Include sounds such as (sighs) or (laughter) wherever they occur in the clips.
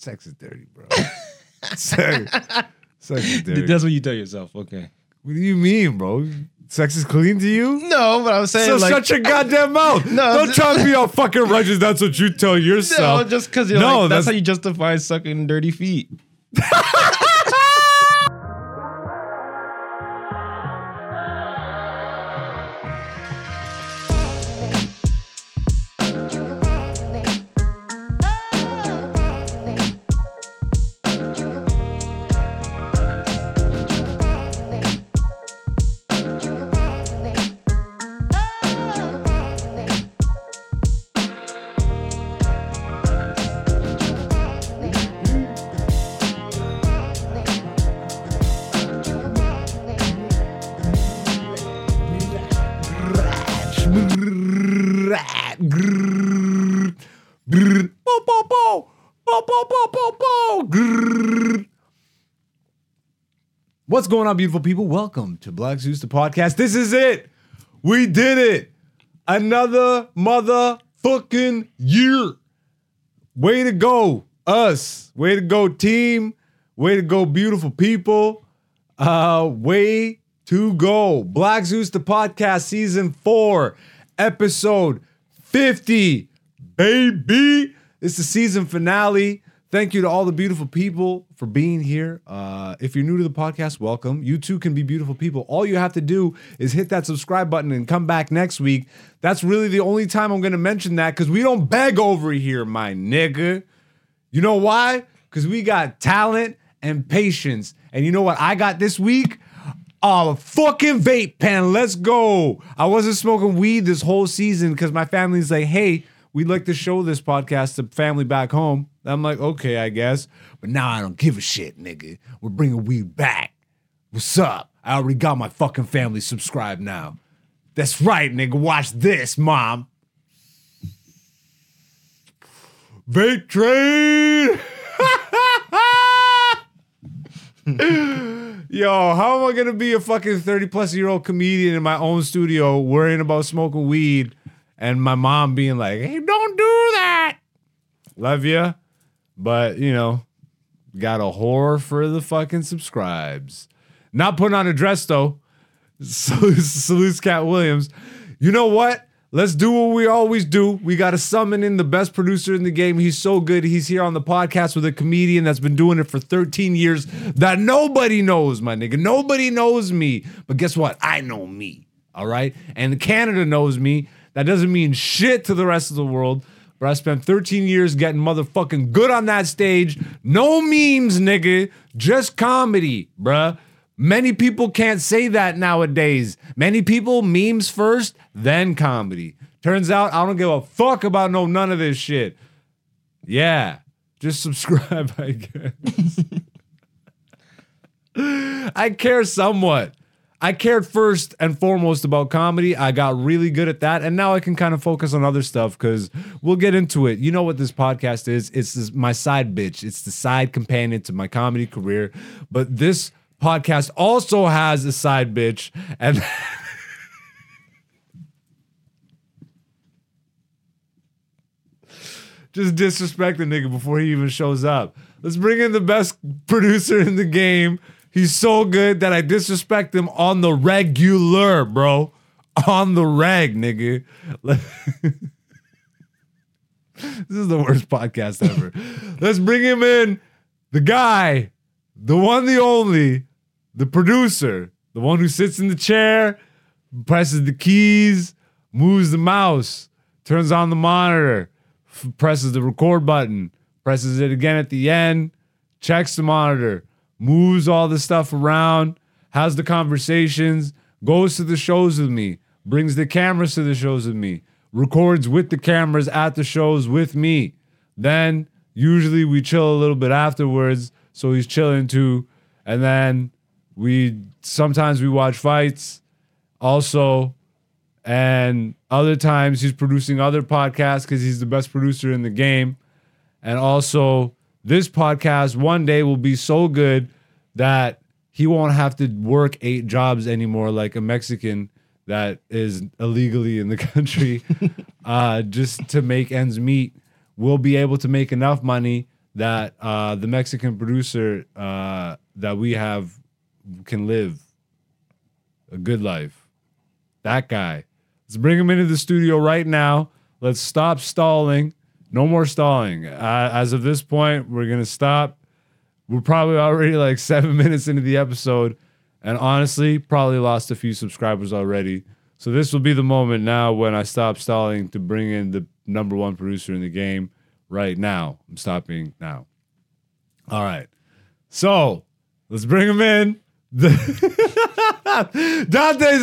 sex is dirty, bro. (laughs) sex, sex is dirty. That's what you tell yourself. Okay. What do you mean, bro? Sex is clean to you? No, but I was saying So like shut your goddamn mouth. (laughs) No, Don't th- try to be all fucking righteous. That's what you tell yourself. no, just because you're No, like, that's, that's- how you justify sucking dirty feet. (laughs) What's going on, beautiful people? Welcome to Black Zeus the podcast. This is it. We did it. Another motherfucking year. Way to go, us. Way to go, team. Way to go, beautiful people. Uh, way to go. Black Zeus the podcast, season four, episode 50. Baby. It's the season finale. Thank you to all the beautiful people for being here. Uh, if you're new to the podcast, welcome. You too can be beautiful people. All you have to do is hit that subscribe button and come back next week. That's really the only time I'm going to mention that because we don't beg over here, my nigga. You know why? Because we got talent and patience. And you know what I got this week? A fucking vape pen. Let's go. I wasn't smoking weed this whole season because my family's like, hey, we'd like to show this podcast to family back home. I'm like, okay, I guess. But now I don't give a shit, nigga. We're bringing weed back. What's up? I already got my fucking family subscribed now. That's right, nigga. Watch this, mom. Vape (laughs) train. Yo, how am I gonna be a fucking 30 plus year old comedian in my own studio worrying about smoking weed and my mom being like, hey, don't do that. Love you, But, you know, got a whore for the fucking subscribes. Not putting on a dress though. (laughs) Salutes, Katt Williams. You know what? Let's do what we always do. We got to summon in the best producer in the game. He's so good. He's here on the podcast with a comedian that's been doing it for 13 years that nobody knows, my nigga. Nobody knows me. But guess what? I know me. All right. And Canada knows me. That doesn't mean shit to the rest of the world. But I spent 13 years getting motherfucking good on that stage. No memes, nigga. Just comedy, bruh. Many people can't say that nowadays. Many people memes first, then comedy. Turns out I don't give a fuck about no none of this shit. Yeah. Just (laughs) subscribe, I guess. (laughs) I care somewhat. I cared first and foremost about comedy. I got really good at that. And now I can kind of focus on other stuff because we'll get into it. You know what this podcast is? It's this, my side bitch, it's the side companion to my comedy career. But this podcast also has a side bitch. And. (laughs) Just disrespect the nigga before he even shows up. Let's bring in the best producer in the game. He's so good that I disrespect him on the regular, bro. On the reg, nigga. (laughs) this is the worst podcast ever. Let's bring him in. The guy, the one, the only, the producer, the one who sits in the chair, presses the keys, moves the mouse, turns on the monitor, f- presses the record button, presses it again at the end, checks the monitor, moves all the stuff around, has the conversations, goes to the shows with me, brings the cameras to the shows with me, records with the cameras at the shows with me. Then usually we chill a little bit afterwards, so he's chilling too. And then we sometimes we watch fights also and other times he's producing other podcasts because he's the best producer in the game. And also, this podcast one day will be so good that he won't have to work eight jobs anymore like a Mexican that is illegally in the (laughs) country uh, just to make ends meet. We'll be able to make enough money that uh, the Mexican producer uh, that we have can live a good life. That guy. Let's bring him into the studio right now. Let's stop stalling. No more stalling. Uh, as of this point, we're gonna stop. We're probably already like (laughs) seven minutes into the episode, and honestly, probably lost a few subscribers already. So this will be the moment now when I stop stalling to bring in the number one producer in the game. Right now, I'm stopping now. All right. So let's bring him in. (laughs) Dante's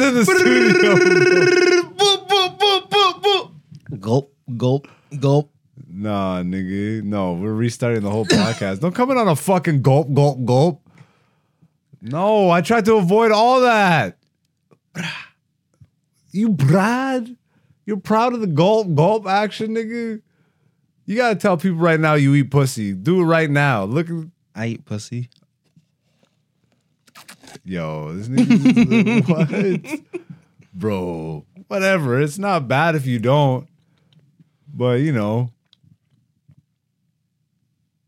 in the studio. Gulp, gulp, gulp. Nah, nigga. No, we're restarting the whole podcast. Don't come in on a fucking gulp, gulp, gulp. No, I tried to avoid all that. You Brad? You're proud of the gulp, gulp action, nigga? You gotta tell people right now you eat pussy. Do it right now. Look I eat pussy. yo, this nigga (laughs) what? Bro, whatever. It's not bad if you don't. But you know.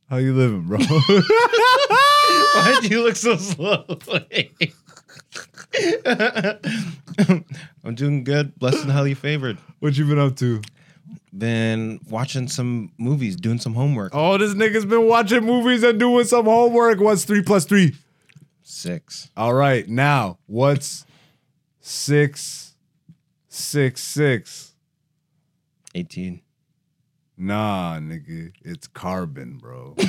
How you living, bro? (laughs) Why do you look so slow? (laughs) I'm doing good. Blessed and highly favored. what you been up to? Been watching some movies, doing some homework. Oh, this nigga's been watching movies and doing some homework. What's three plus three? Six. All right, now what's six, six, six? 18. Nah, nigga, it's carbon, bro. (laughs)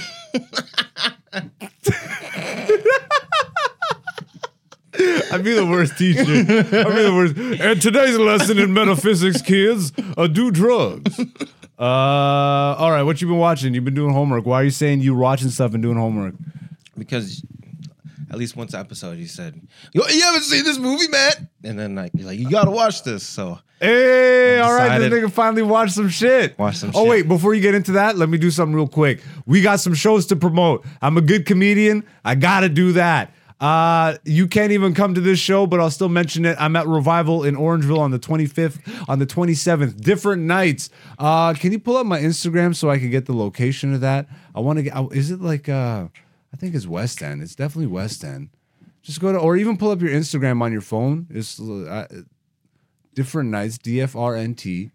I'd be the worst teacher. I'd be the worst. And today's lesson in metaphysics, kids, uh, do drugs. Uh, all right, what you been watching? You've been doing homework. Why are you saying you watching stuff and doing homework? Because at least once episode he said, "Yo, you haven't seen this movie, man. And then like you're like, you gotta watch this. So Hey, all right, this nigga finally watched some shit. Watch some Oh shit. wait, before you get into that, let me do something real quick. We got some shows to promote. I'm a good comedian. I gotta do that. Uh, you can't even come to this show, but I'll still mention it. I'm at Revival in Orangeville on the 25th, on the 27th, different nights. Uh, can you pull up my Instagram so I can get the location of that? I want to get. Is it like? Uh, I think it's West End. It's definitely West End. Just go to, or even pull up your Instagram on your phone. It's uh, different nights. DFRNT,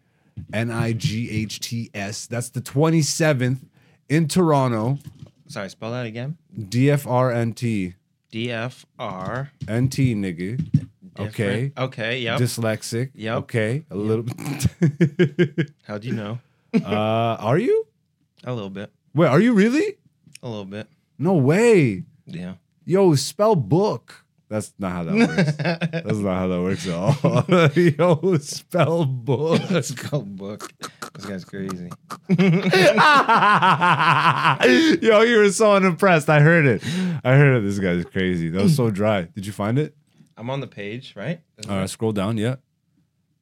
N I G H T S. That's the 27th in Toronto. sorry, spell that again. DFRNT. D F R. NT, nigga. Okay. Okay. Yep. Dyslexic. Yep. Okay. A little. How do you know? (laughs) uh, are you? A little bit. Wait, are you really? A little bit. No way. Yeah. Yo, spell book. That's not how that works. (laughs) That's not how that works at all. (laughs) Yo, spell book. (laughs) Let's go book. This guy's crazy. Yo, you were so unimpressed. I heard it. I heard it. This guy's crazy. That was so (clears throat) dry. Did you find it? I'm on the page, right? All right, scroll down. Yeah.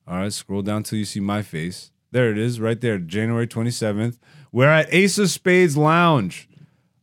All right, scroll down till you see my face. There it is, right there, January 27th. We're at Ace of Spades Lounge,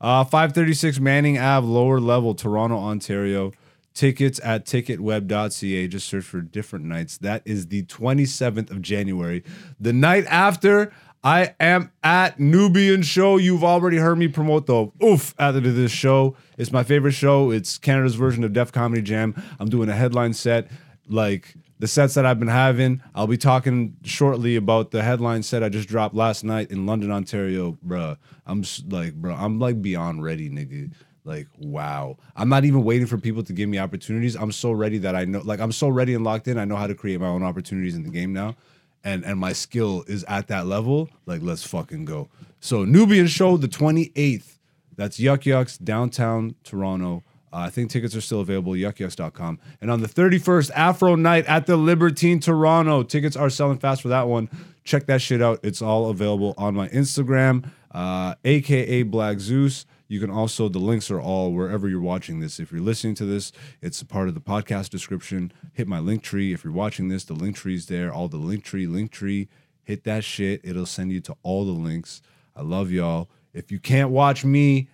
uh, 536 Manning Ave, lower level, Toronto, Ontario. Tickets at ticketweb.ca. Just search for different nights. That is the 27th of January. The night after, I am at Nubian Show. You've already heard me promote the oof out of this show. It's my favorite show. It's Canada's version of Def Comedy Jam. I'm doing a headline set. Like the sets that I've been having, I'll be talking shortly about the headline set I just dropped last night in London, Ontario, bruh. I'm like, bro, I'm like beyond ready, nigga. Like, wow. I'm not even waiting for people to give me opportunities. I'm so ready that I know, like, I'm so ready and locked in. I know how to create my own opportunities in the game now. And and my skill is at that level. Like, let's fucking go. So, Nubian Show, the 28th. That's Yuk Yuk's, downtown Toronto. Uh, I think tickets are still available, yukyuks.com. And on the 31st, Afro Night at the Libertine Toronto. Tickets are selling fast for that one. Check that shit out. It's all available on my Instagram, uh, aka Black Zeus. You can also, the links are all wherever you're watching this. If you're listening to this, it's a part of the podcast description. Hit my Linktree. If you're watching this, the Linktree is there. All the Linktree, link tree. Hit that shit. It'll send you to all the links. I love y'all. If you can't watch me,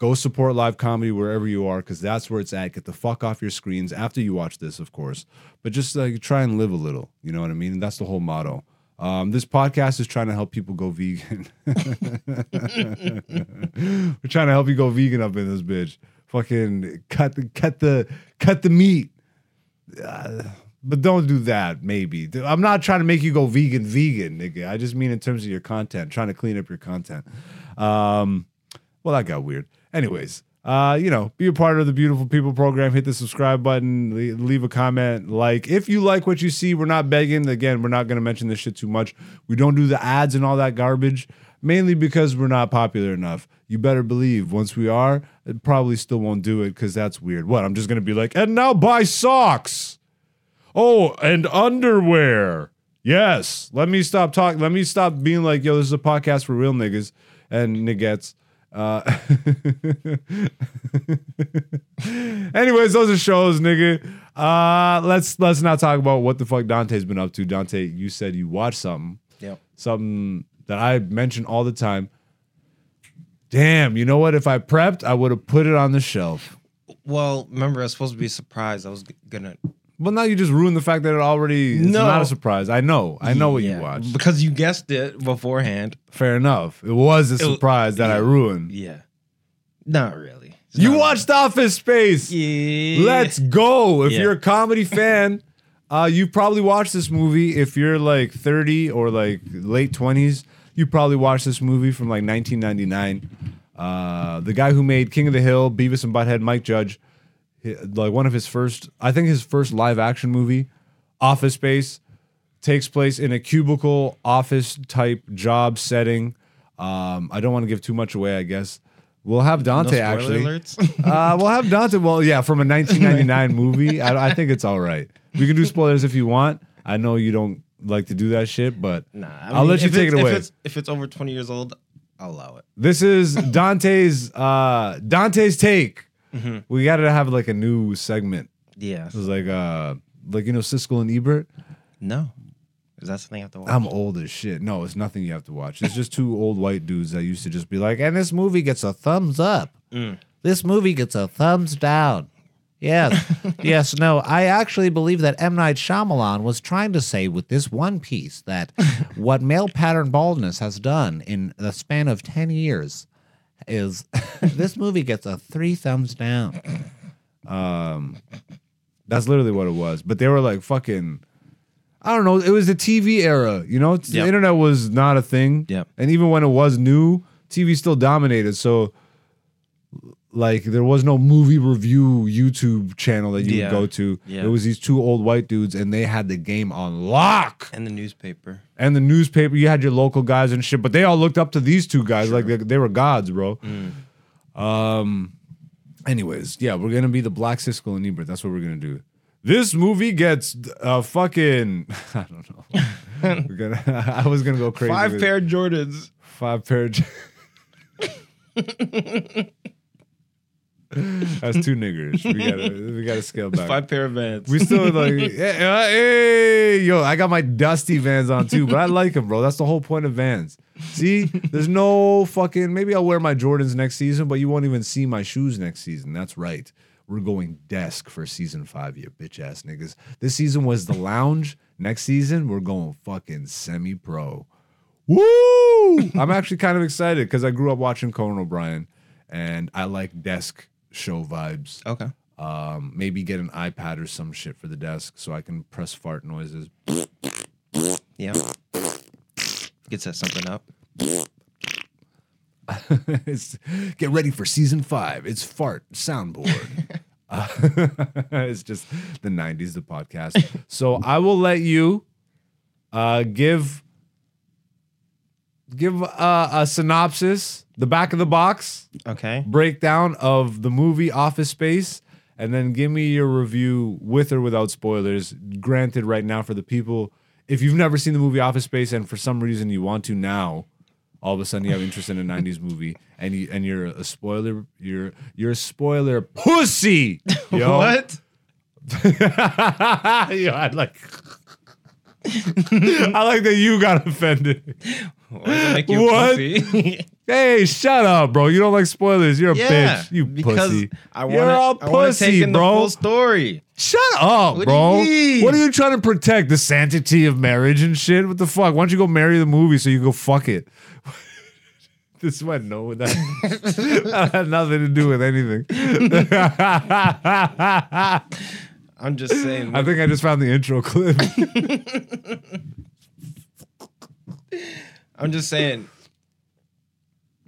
go support live comedy wherever you are because that's where it's at. Get the fuck off your screens after you watch this, of course. But just like try and live a little. You know what I mean? That's the whole motto. Um, this podcast is trying to help people go vegan. (laughs) We're trying to help you go vegan up in this bitch. Fucking cut the cut the cut the meat. Uh, but don't do that. Maybe I'm not trying to make you go vegan, vegan, nigga. I just mean in terms of your content, trying to clean up your content. Um, well, that got weird. Anyways, uh, you know, be a part of the Beautiful People program. Hit the subscribe button, leave a comment. Like, if you like what you see, we're not begging. Again, we're not going to mention this shit too much. We don't do the ads and all that garbage, mainly because we're not popular enough. You better believe once we are, it probably still won't do it because that's weird. What? I'm just going to be like, and now buy socks. Oh, and underwear. Yes. Let me stop talking. Let me stop being like, yo, this is a podcast for real niggas and niggettes. Uh, (laughs) anyways, those are shows, nigga. Uh, let's let's not talk about what the fuck Dante's been up to. Dante, you said you watched something, Yep. something that I mention all the time. Damn, you know what? If I prepped, I would have put it on the shelf. Well, remember, I was supposed to be surprised. I was gonna. Well, now you just ruined the fact that it already is No. not a surprise. I know. I know what Yeah, you watched. because you guessed it beforehand. Fair enough. It was a surprise that I yeah. ruined. Yeah. Not really. It's You not watched Office Space. really. Yeah. Let's go. If Yeah. you're a comedy (laughs) fan, uh, you probably watched this movie. If you're like 30 or like late 20s, you probably watched this movie from like 1999. Uh, the guy who made King of the Hill, Beavis and Butthead, Mike Judge, like one of his first, I think his first live action movie, Office Space, takes place in a cubicle office type job setting. Um, I don't want to give too much away, I guess. We'll have Dante spoiler actually. alerts? (laughs) Uh, we'll have Dante. Well, yeah, from a 1999 movie. I, I think it's all right. We can do spoilers if you want. I know you don't like to do that shit, but nah. I I'll let you take it away. If it's, if it's over 20 years old, I'll allow it. this is Dante's uh, Dante's take. We got to have like a new segment. Yeah. It was like uh, like you know Siskel and Ebert. No. Is that something I have to watch? I'm old as shit. No, it's nothing you have to watch. It's just two (laughs) old white dudes that used to just be like, and this movie gets a thumbs up. This movie gets a thumbs down. Yes, (laughs) yes, no. I actually believe that M. Night Shyamalan was trying to say with this one piece that (laughs) what male pattern baldness has done in the span of 10 years is (laughs) this movie gets a three thumbs down. Um, that's literally what it was. But they were like fucking. I don't know. It was the TV era, you know. The internet was not a thing, Yep. and even when it was new, TV still dominated. So, like, there was no movie review YouTube channel that you Yeah. would go to. Yeah. It was these two old white dudes, and they had the game on lock. and the newspaper. And the newspaper, you had your local guys and shit, but they all looked up to these two guys like they, they were gods, bro. Um. Anyways, yeah, we're gonna be the Black Siskel and Ebert. That's what we're gonna do. This movie gets uh fucking (laughs) I don't know. (laughs) we're gonna (laughs) I was gonna go crazy. Five with pair of Jordans. five pair. Of, (laughs) That's two niggers. We gotta we gotta scale back. Five pair of Vans. We still like, (laughs) hey, uh, hey, yo, I got my dusty Vans on too, but I like them, bro. That's the whole point of Vans. See, there's no fucking. Maybe I'll wear my Jordans next season, but you won't even see my shoes next season. That's right. We're going desk for season five, you bitch ass niggas. This season was the lounge. Next season, we're going fucking semi pro. Woo! I'm actually kind of excited because I grew up watching Conan O'Brien, and I like desk show vibes okay. um, maybe get an iPad or some shit for the desk so I can press fart noises. Yeah. Get set something up. (laughs) Get ready for season five. It's fart soundboard. Uh, (laughs) (laughs) it's just the '90s, the podcast. So I will let you uh, give give uh, a synopsis, the back of the box Okay. breakdown of the movie Office Space, and then give me your review with or without spoilers. Granted, right now for the people, if you've never seen the movie Office Space and for some reason you want to now, all of a sudden you have interest in a '90s movie, and you and you're a spoiler, you're you're a spoiler pussy. Yo. (laughs) What? (laughs) Yo, I like. (laughs) I like that you got offended. Why does it make you What? pussy? (laughs) Hey, shut up, bro. You don't like spoilers. You're a Yeah, bitch. You because pussy. I You're want a to. I want to pussy, take in the bro. full story. Shut up, What do bro. you mean? What are you trying to protect? The sanctity of marriage and shit? What the fuck? Why don't you go marry the movie so you go fuck it? (laughs) this went no with that. that had nothing to do with anything. I'm just saying. I think I just found the intro clip. I'm just saying.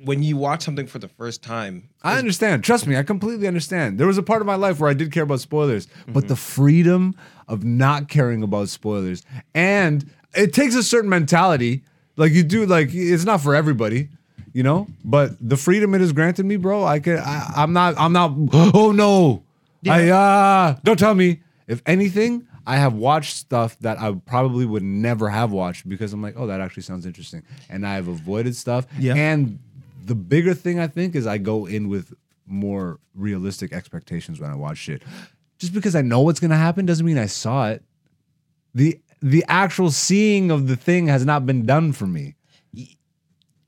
When you watch something for the first time, I understand. Trust me, I completely understand. There was a part of my life where I did care about spoilers, but the freedom of not caring about spoilers and it takes a certain mentality. Like you do, like it's not for everybody, you know. But the freedom it has granted me, bro, I can. I, I'm not. I'm not. (gasps) Oh no! I uh don't tell me. If anything, I have watched stuff that I probably would never have watched because I'm like, oh, that actually sounds interesting, and I have avoided stuff. Yeah. And the bigger thing I think is I go in with more realistic expectations when I watch shit. Just because I know what's gonna happen doesn't mean I saw it. The the actual seeing of the thing has not been done for me.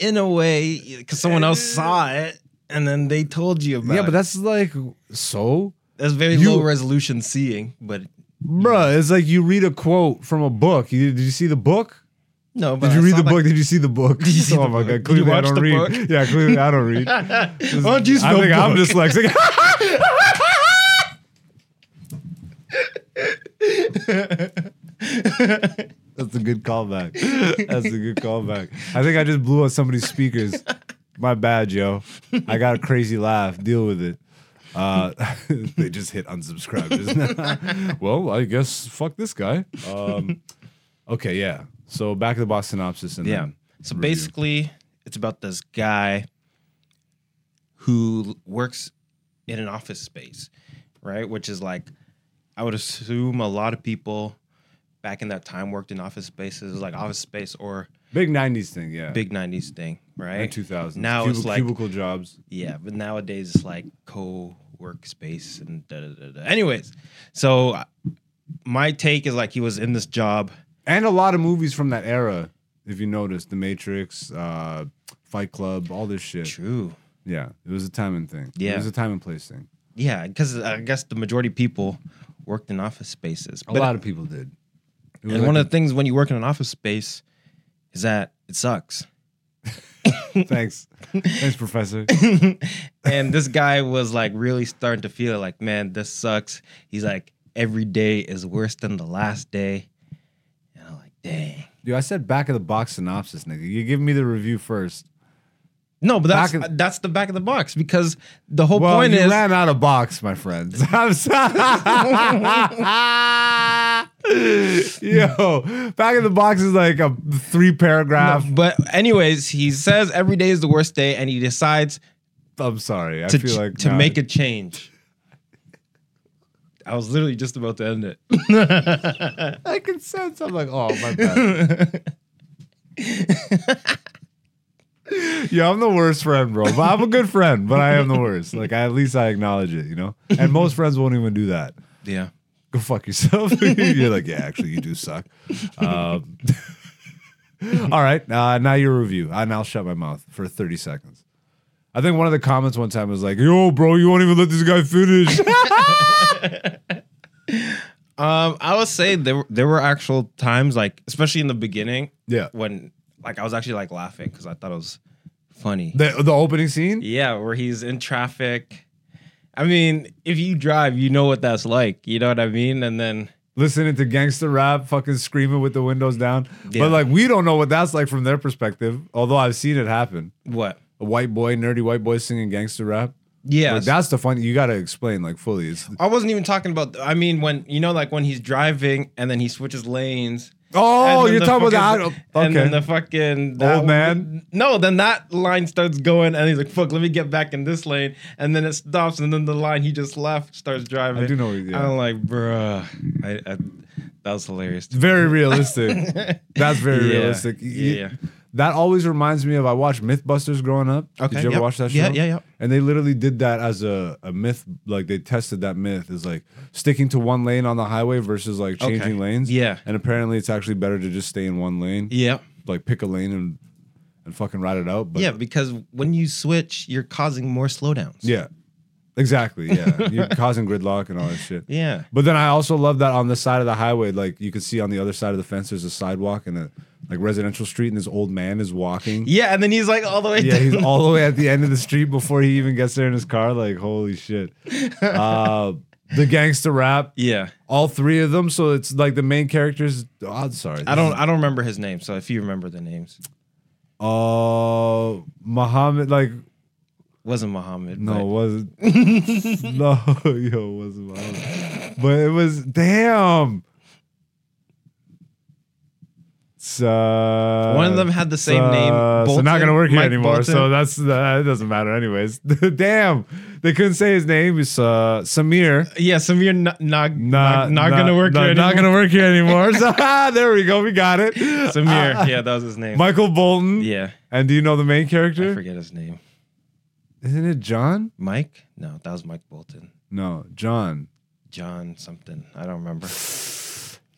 in a way, because someone else saw it and then they told you about yeah, it. but that's like so, that's very you- low resolution seeing. But bruh. It's like you read a quote from a book. You, did you see the book? no, but Did you I read saw, the like- book? Did you see the book? (laughs) you see (laughs) oh the my book? god! Did you Clearly I watch don't the read. book? Yeah, clearly I don't read. (laughs) Why don't you I think I'm dyslexic. That's a good callback. That's a good callback. I think I just blew out somebody's speakers. My bad, yo. I got a crazy laugh. Deal with it. Uh, (laughs) they just hit unsubscribe. (laughs) well, I guess fuck this guy. Um, okay, yeah. So back to the box synopsis and Yeah. then So review. basically, it's about this guy who works in an office space, right? Which is like, I would assume a lot of people back in that time worked in office spaces, like office space or big '90s thing, yeah. big 90s thing, right? and 2000s. Now it's like, cubicle jobs. yeah, but nowadays it's like co workspace and da da da da. Anyways, so uh, my take is like he was in this job. and a lot of movies from that era. If you notice, The Matrix, uh, Fight Club, all this shit. True. Yeah, it was a time and thing. Yeah. It was a time and place thing. Yeah, because I guess the majority of people worked in office spaces. A lot of people did. And like one a- of the things when you work in an office space is that it sucks. (laughs) thanks, thanks, Professor. (laughs) and this guy was like really starting to feel it like, man, this sucks. He's like, every day is worse than the last day. And I'm like, dang. Dude, I said back of the box synopsis, nigga. You give me the review first. No, but that's Back in- uh, that's the back of the box because the whole Well, point you is ran out of box, my friends. (laughs) I'm sorry. (laughs) Yo, back of the box is like a three paragraph. No, but anyways, he says every day is the worst day, and he decides I'm sorry. I to, feel like to make a change. I was literally just about to end it. (laughs) I can sense. I'm like, oh my bad. Yeah, I'm the worst friend, bro. But I'm a good friend, but I am the worst. Like, I, at least I acknowledge it, you know. And most (laughs) friends won't even do that. yeah. Go fuck yourself. (laughs) You're like, yeah, actually, you do suck. Um, (laughs) all right, uh, now your review, and I'll shut my mouth for 30 seconds. I think one of the comments one time was like, "Yo, bro, you won't even let this guy finish." Um, I would say there there were actual times like, especially in the beginning, yeah, when like I was actually like laughing because I thought it was funny. the the opening scene. Yeah, where he's in traffic. I mean, if you drive, you know what that's like. You know what I mean? And then listening to gangster rap, fucking screaming with the windows down. Yeah. But like we don't know what that's like from their perspective. Although I've seen it happen. what? A white boy, nerdy white boy singing gangster rap. Yeah, Like, that's the fun. You got to explain like fully. It's I wasn't even talking about. I mean, when you know, like when he's driving and then he switches lanes. Oh, you're talking about fucking- that. Okay. And then the fucking that Old man? No, then that line starts going, and he's like, "Fuck, let me get back in this lane." And then it stops, and then the line he just left starts driving. I do know. What- yeah. I'm like, bruh, I, I, that was hilarious. very realistic. (laughs) That's very Yeah, realistic. Y- Yeah. That always reminds me of I watched MythBusters growing up. Okay. Did you ever yep. watch that show? Yeah, yeah, yeah. And they literally did that as a, a myth. Like they tested that myth is like sticking to one lane on the highway versus like changing Okay. lanes. Yeah. And apparently it's actually better to just stay in one lane. Yeah. Like pick a lane and and fucking ride it out. But yeah, because when you switch, you're causing more slowdowns. yeah, exactly. Yeah, (laughs) you're causing gridlock and all that shit. Yeah. But then I also love that on the side of the highway, like you can see on the other side of the fence, there's a sidewalk and a like residential street, and this old man is walking. Yeah, and then he's like all the way Yeah, down. he's all the way at the end of the (laughs) street before he even gets there in his car. Like, holy shit. Uh, the gangster rap, yeah. all three of them. So it's like the main characters. Oh, I'm sorry. I don't I don't remember his name, so if you remember the names. Uh, Muhammad, like, Wasn't Muhammad. no, but- it wasn't. (laughs) no, yo, it wasn't Muhammad. But it was, damn. Uh, One of them had the same uh, name. so not gonna work here Mike anymore. Bolton. So that's that doesn't matter anyways. (laughs) Damn, they couldn't say his name. It's uh, Samir. yeah, Samir not not, Not, not, gonna work not, here. Not anymore. gonna work here anymore. So, (laughs) ah, there we go. We got it. Samir. Uh, yeah, that was his name. Michael Bolton. yeah, And do you know the main character? I forget his name. Isn't it John? Mike? No, that was Mike Bolton. No, John. John something. I don't remember. (sighs)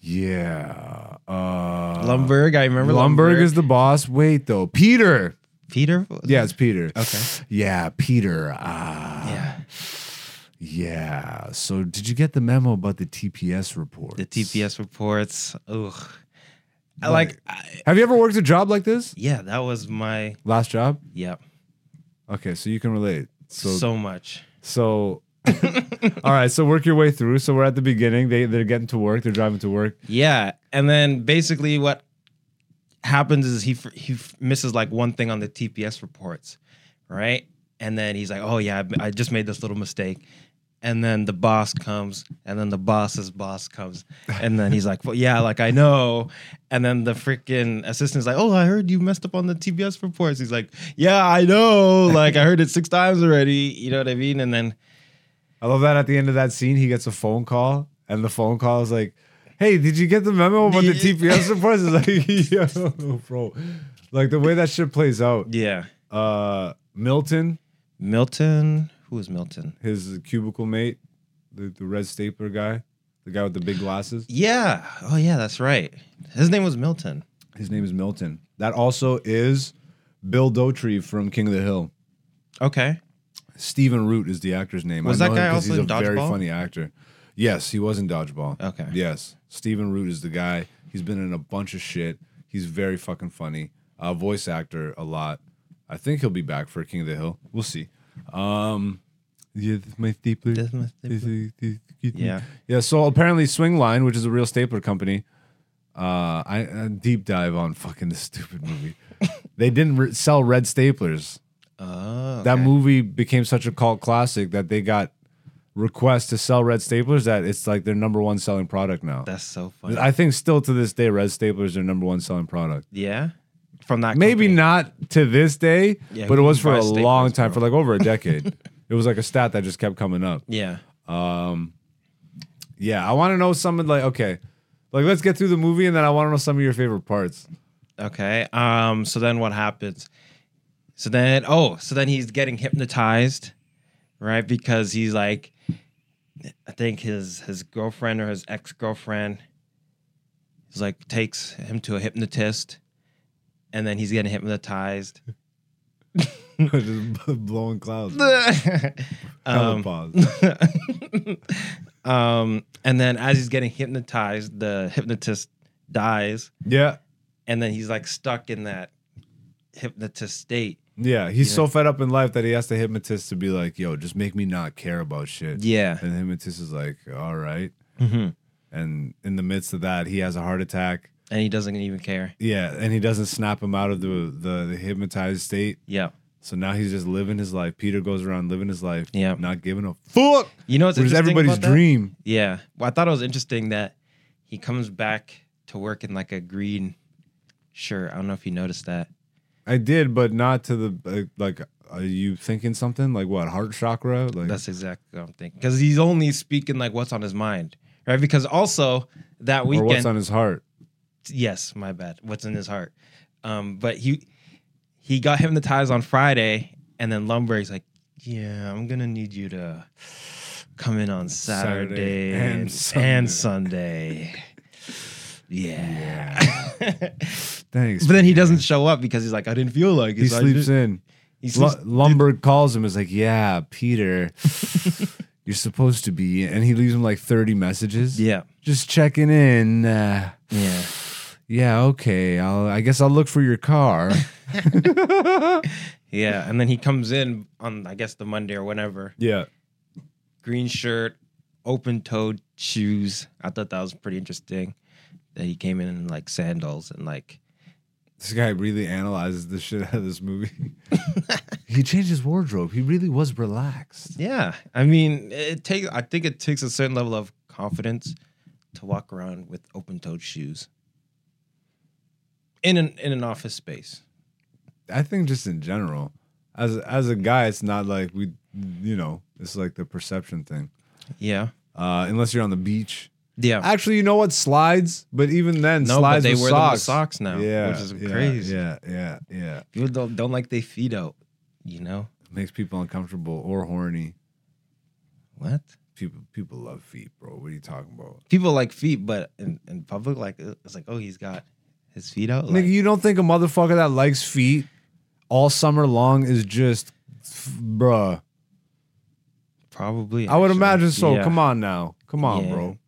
Yeah. Uh, Lumbergh. I remember Lumbergh Lumbergh. is the boss. Wait though, Peter. Peter. Yeah, it's Peter. Okay. Yeah, Peter. Ah. Yeah. Yeah. So, did you get the memo about the TPS report? The TPS reports. Ugh. I like. I, Have you ever worked a job like this? yeah, that was my. Last job? Yeah. Okay, so you can relate. So, So, much. so, (laughs) all right. So work your way through. So we're at the beginning. They they're getting to work. They're driving to work. Yeah, and then basically what happens is he he misses like one thing on the TPS reports, right? And then he's like, "Oh yeah, I I just made this little mistake." And then the boss comes, and then the boss's boss comes, and then he's like, "Well, yeah, like I know." And then the freaking assistant's like, "Oh, I heard you messed up on the TPS reports." He's like, "Yeah, I know. Like I heard it six times already. You know what I mean?" And then I love that at the end of that scene, he gets a phone call, and the phone call is like, "Hey, did you get the memo about the. TPS reports?" It's like, (laughs) "Yo, bro," like the way that shit plays out. yeah, Uh, Milton, Milton. Who is Milton? his cubicle mate, the, the red stapler guy, the guy with the big glasses. Yeah. Oh yeah, that's right. His name was Milton. His name is Milton. That also is Bill Dauterive from King of the Hill. Okay. Stephen Root is the actor's name. Was I that him also he's a in very funny actor. Yes, he was in Dodgeball. Okay. Yes, Stephen Root is the guy. He's been in a bunch of shit. He's very fucking funny. Uh, voice actor a lot. I think he'll be back for King of the Hill. We'll see. Um, yeah, my stapler. That's my stapler. Yeah. Yeah. So apparently, Swingline, which is a real stapler company, uh, I, I deep dive on fucking this stupid movie. (laughs) they didn't re- sell red staplers. Oh. That movie became such a cult classic that they got requests to sell red staplers that it's like their number one selling product now. That's so funny. I think still to this day, red staplers their number one selling product. yeah. From that. Maybe company. not to this day, Yeah, but it was for a long time, bro? for like over a decade. (laughs) it was like a stat that just kept coming up. Yeah. Um, yeah, I want to know some of like okay, like let's get through the movie and then I want to know some of your favorite parts. Okay. Um. So then what happens? So then, oh, so then he's getting hypnotized, right? Because he's like, I think his his girlfriend or his ex girlfriend, is like takes him to a hypnotist, and then he's getting hypnotized. (laughs) (laughs) just blowing clouds. (laughs) Um, pause. (laughs) um, and then as he's getting hypnotized, the hypnotist dies, Yeah, and then he's like stuck in that hypnotist state. yeah. He's so fed up in life that he has the hypnotist to be like, "Yo, just make me not care about shit." Yeah. And the hypnotist is like, "All right." hmm And in the midst of that, he has a heart attack. And he doesn't even care. Yeah, and he doesn't snap him out of the the, the hypnotized state. Yeah. So now he's just living his life. Peter goes around living his life, Yeah. not giving a fuck. You know what's Which everybody's dream. Yeah. Well, I thought it was interesting that he comes back to work in like a green shirt. I don't know if you noticed that. I did, but not to the uh, like. Are you thinking something like what heart chakra? Like That's exactly what I'm thinking. Because he's only speaking like what's on his mind, right? Because also that weekend, or what's on his heart? yes, my bad. What's in his heart? Um, but he he got hypnotized on Friday, and then Lumbergh's like, "Yeah, I'm gonna need you to come in on Saturday, Saturday and Sunday." and Sunday." Yeah. (laughs) Thanks. But then he man. doesn't show up because he's like, I didn't feel like it. He so sleeps in. He sleeps, Lumbergh calls him. Is like, yeah, Peter, (laughs) you're supposed to be, and he leaves him like 30 messages. yeah, just checking in. Uh, yeah. Yeah, okay. I'll. I guess I'll look for your car. (laughs) Yeah, and then he comes in on I guess the Monday or whenever. yeah. Green shirt, open-toed shoes. I thought that was pretty interesting. That he came in in like sandals and like This guy really analyzes the shit out of this movie. (laughs) he changed his wardrobe. He really was relaxed. yeah. I mean, it takes. I think it takes a certain level of confidence to walk around with open-toed shoes in an in an office space. I think just in general, as as a guy, it's not like we, you know, it's like the perception thing. Yeah, Uh, unless you're on the beach. yeah. Actually, you know what? Slides, but even then, no, but slides they with wear them with socks. socks now, Yeah, which is yeah, crazy. Yeah, yeah, yeah. People don't don't like their feet out. You know makes people uncomfortable or horny. what? People people love feet, bro. What are you talking about? people like feet, but in, in public, like it's like, oh, he's got his feet out. Nigga, Like, you don't think a motherfucker that likes feet all summer long is just, bruh? probably. I would actually. imagine so. Yeah. Come on now, come on, Yeah. bro.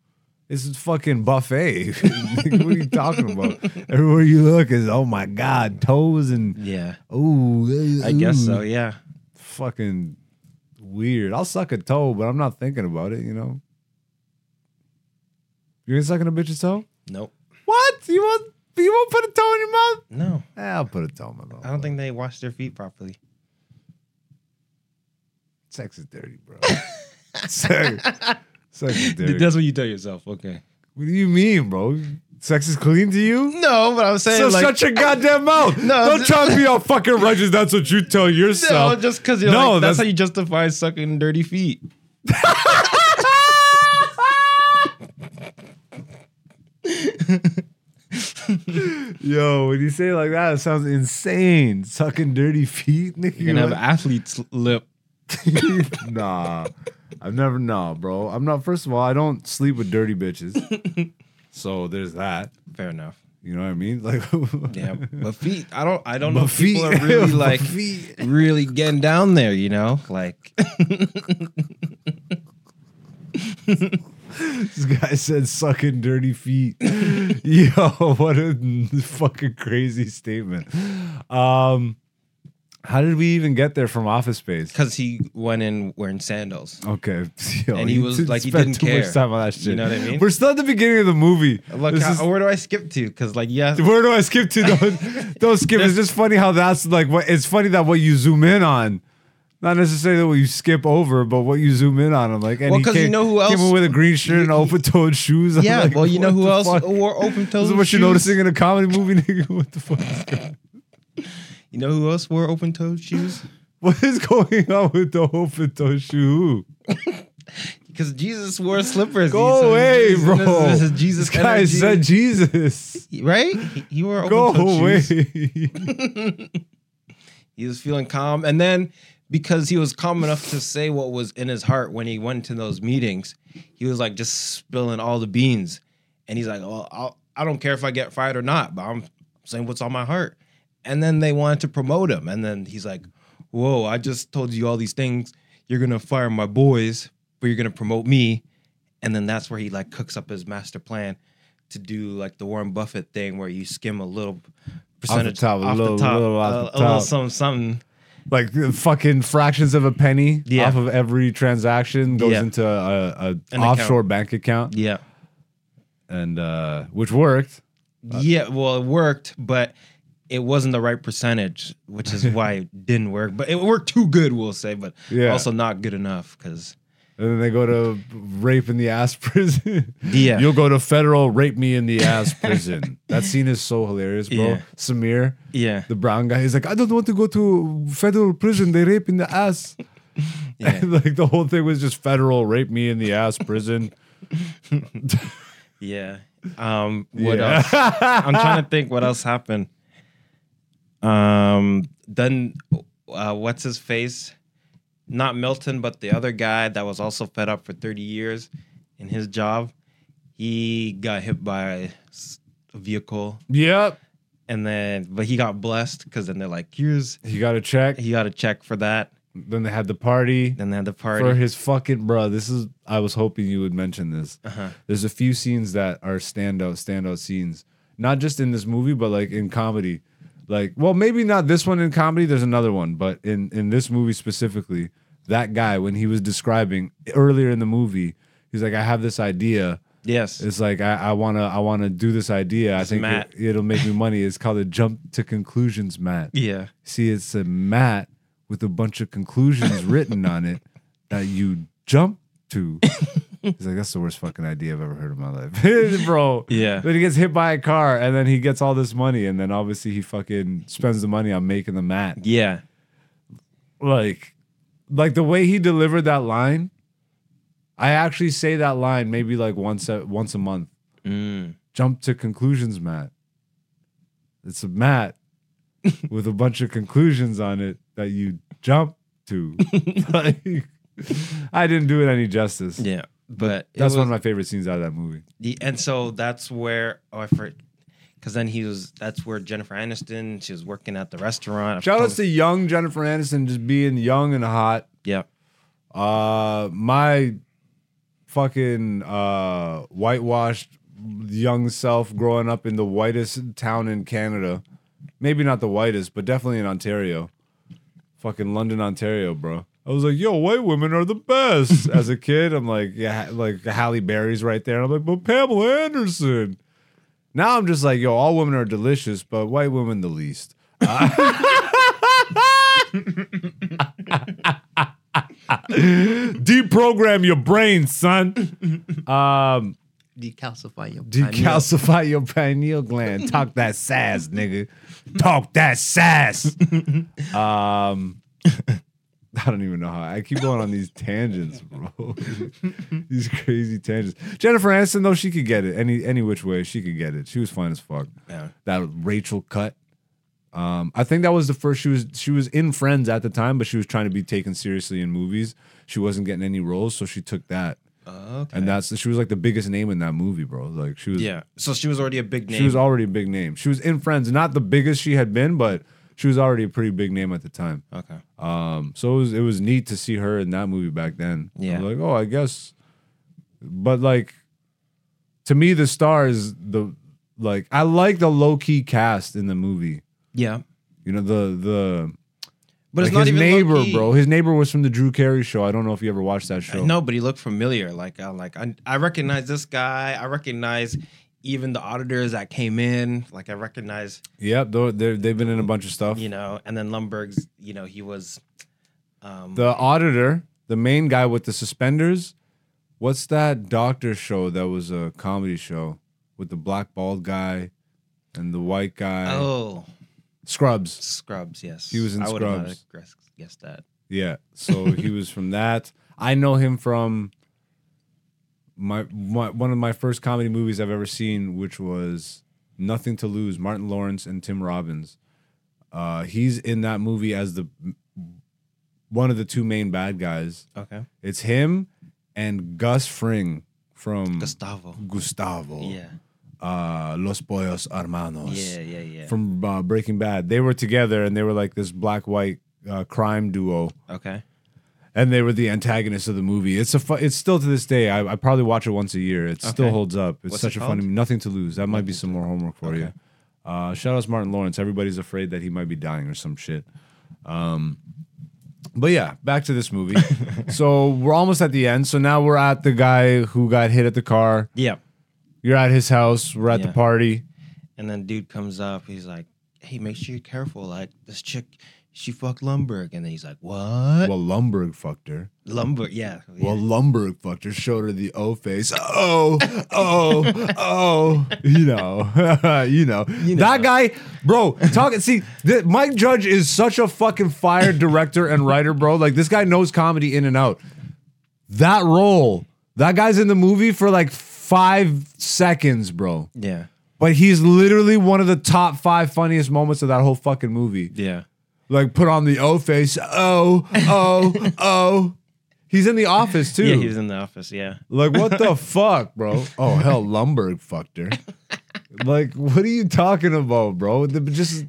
This is fucking buffet. (laughs) What are you talking about? Everywhere you look is oh my god, toes and Yeah, oh, I guess so. Yeah, Fucking weird. I'll suck a toe, but I'm not thinking about it. You know. You ain't sucking a bitch's toe? nope, What? You won't? You won't put a toe in your mouth? no. Eh, I'll put a toe in my mouth. I don't think they wash their feet properly. Sex is dirty, bro. (laughs) sex, sex is dirty. That's what you tell yourself. Okay. what do you mean, bro? Sex is clean to you? No, but I'm saying So like shut your goddamn mouth. (laughs) No, Don't th- try to be (laughs) all fucking righteous. That's what you tell no, yourself. just because you're No, like that's- that's, how you justify sucking dirty feet. (laughs) Yo, when you say it like that, it sounds insane. Sucking dirty feet, nigga. You're gonna have athlete's lip. (laughs) nah, I've never. Nah, bro. I'm not. First of all, I don't sleep with dirty bitches. (laughs) so there's that. Fair enough. You know what I mean? Like, Yeah, but feet. I don't. I don't know. If people are feet- really like feet. really getting down there. You know, like This guy said sucking dirty feet. (laughs) Yo, what a fucking crazy statement. Um, how did we even get there from Office Space? because he went in wearing sandals. Okay, (laughs) Yo, And he was like, he didn't too care. much time on that shit. You know what I mean? We're still at the beginning of the movie. Look, how, is- where do I skip to? Because like, yeah, (laughs) where do I skip to? Don't, don't skip. It's just funny how that's like what. It's funny that what you zoom in on. Not necessarily what you skip over, but what you zoom in on. I'm like, and Well, he 'cause you know who else Came in with a green shirt and open-toed shoes. I'm yeah. like, well, you know who else fuck? wore open toes? This is what you're shoes? noticing in a comedy movie, nigga. (laughs) What the fuck? Is going, You know who else wore open toed shoes? (laughs) what is going on with the open toed shoe? (laughs) Because Jesus wore slippers. Go So away, bro. This is Jesus. This guy energy. said Jesus. right. He wore open toed shoes. Go away. He was feeling calm, and then because he was calm enough to say what was in his heart when he went to those meetings, he was like just spilling all the beans, and he's like, "Well, I'll, I don't care if I get fired or not, but I'm saying what's on my heart." And then they wanted to promote him, and then he's like, "Whoa, I just told you all these things. You're gonna fire my boys, but you're gonna promote me." And then that's where he like cooks up his master plan to do like the Warren Buffett thing, where you skim a little percentage top, a off little- the top, little off a, the a little top. something, something. Like fucking fractions of a penny Yeah. off of every transaction goes Yeah. into a, a An offshore account. bank account, Yeah, and uh, which worked. yeah. Well, it worked, but it wasn't the right percentage, which is (laughs) why it didn't work. But it worked too good, we'll say, but Yeah. also not good enough because And then they go to rape in the ass (laughs) prison. Yeah. You'll go to federal rape me in the ass prison. that (laughs) scene is so hilarious, bro. Yeah. Samir, yeah, the brown guy, he's like, I don't want to go to federal prison. They rape in the ass. (laughs) yeah. And like the whole thing was just federal rape me in the ass prison. yeah. Um, what Yeah. else? I'm trying to think what else happened. Um, then uh, what's his face? Not Milton, but the other guy that was also fed up for 30 years in his job. He got hit by a vehicle, Yep. and then but he got blessed because then they're like, here's He got a check. he got a check for that. Then they had the party Then they had the party. for his fucking bro. This is I was hoping you would mention this. uh-huh. There's a few scenes that are standout, standout scenes. Not just in this movie, but like in comedy. Like, well, maybe not this one in comedy. There's another one, but in in this movie specifically, that guy when he was describing earlier in the movie, he's like, I have this idea. Yes. It's like I, I wanna I wanna do this idea. I think Matt. it, it'll make me money. It's called a jump to conclusions mat. yeah. See, it's a mat with a bunch of conclusions written on it that you jump to. (laughs) He's like, that's the worst fucking idea I've ever heard in my life, (laughs) bro. Yeah. Then he gets hit by a car, and then he gets all this money, and then obviously he fucking spends the money on making the mat. Yeah. Like, like the way he delivered that line. I actually say that line maybe like once a once a month. Mm. Jump to conclusions, Matt. It's a mat (laughs) with a bunch of conclusions on it that you jump to. (laughs) like, I didn't do it any justice. Yeah. But That's one of my favorite scenes out of that movie. the, and so that's where oh I forgot because then he was that's where Jennifer Aniston she was working at the restaurant. Shout out to young Jennifer Aniston just being young and hot. yeah. Uh, my fucking uh whitewashed young self growing up in the whitest town in Canada. Maybe not the whitest, but definitely in Ontario. Fucking London, Ontario, bro. I was like, yo, white women are the best. As a kid, I'm like, yeah, like Halle Berry's right there. I'm like, but Pamela Anderson. Now I'm just like, yo, all women are delicious, but white women the least. (laughs) Deprogram your brain, son. Um, Decalcify your decalcify your pineal gland. Talk that sass, nigga. Talk that sass. um, (laughs) I don't even know how. I keep going on these tangents, bro. (laughs) these crazy tangents. Jennifer Aniston, though, she could get it any any which way. She could get it. She was fine as fuck. Yeah. That Rachel cut. Um, I think that was the first she was she was in Friends at the time, but she was trying to be taken seriously in movies. She wasn't getting any roles, so she took that. Okay. And that's she was like the biggest name in that movie, bro. Like she was yeah. So she was already a big name. she was already a big name. She was in Friends, not the biggest she had been, but she was already a pretty big name at the time. okay. Um, so it was it was neat to see her in that movie back then. I Yeah. was like, oh, I guess. But like, to me, the star is the like I like the low key cast in the movie. Yeah. You know the the But it's not his even neighbor, bro. His neighbor was from the Drew Carey show. I don't know if you ever watched that show. No, but he looked familiar. Like I like I, I recognize this guy. I recognize even the auditors that came in. Like I recognize, Yep, they're- they've been in a bunch of stuff. you know, and then Lumbergh's, you know, he was um The auditor, the main guy with the suspenders. What's that doctor show that was a comedy show with the black bald guy and the white guy? oh Scrubs. Scrubs, yes. He was in I would have Scrubs. guessed- guessed that. Yeah. So he was from that. I know him from my, my one of my first comedy movies I've ever seen, which was Nothing to Lose, Martin Lawrence and Tim Robbins. Uh, he's in that movie as the one of the two main bad guys. Okay. It's him and Gus Fring from Gustavo. Gustavo. Yeah. Uh, Los Pollos Hermanos. Yeah, yeah, yeah. From uh, Breaking Bad. They were together and they were like this black white uh, crime duo. okay. And they were the antagonists of the movie. It's a fu- it's still to this day. I, I probably watch it once a year. It still holds up. It's What's such it a funny nothing to lose. That might be some more homework for Okay. you. Uh, shout out to Martin Lawrence. Everybody's afraid that he might be dying or some shit. Um, but yeah, back to this movie. (laughs) so we're almost at the end. So now we're at the guy who got hit at the car. Yeah. You're at his house. We're at the party. And then dude comes up, he's like, Hey, make sure you're careful. Like this chick, she fucked Lumbergh. And then he's like, What? Well, Lumbergh fucked her. Lumbergh, yeah. yeah. Well, Lumbergh fucked her, showed her the O face. Oh, oh, oh. You know, (laughs) you know. know. That guy, bro, talking. See, th- Mike Judge is such a fucking fire director and writer, bro. Like, this guy knows comedy in and out. That role, that guy's in the movie for like five seconds, bro. yeah. But he's literally one of the top five funniest moments of that whole fucking movie. Yeah. Like, put on the O face. Oh, oh, oh. He's in the office too. Yeah, he was in the office, yeah. Like what the (laughs) fuck, bro? Oh hell, Lumbergh fucked her. like, what are you talking about, bro? The, just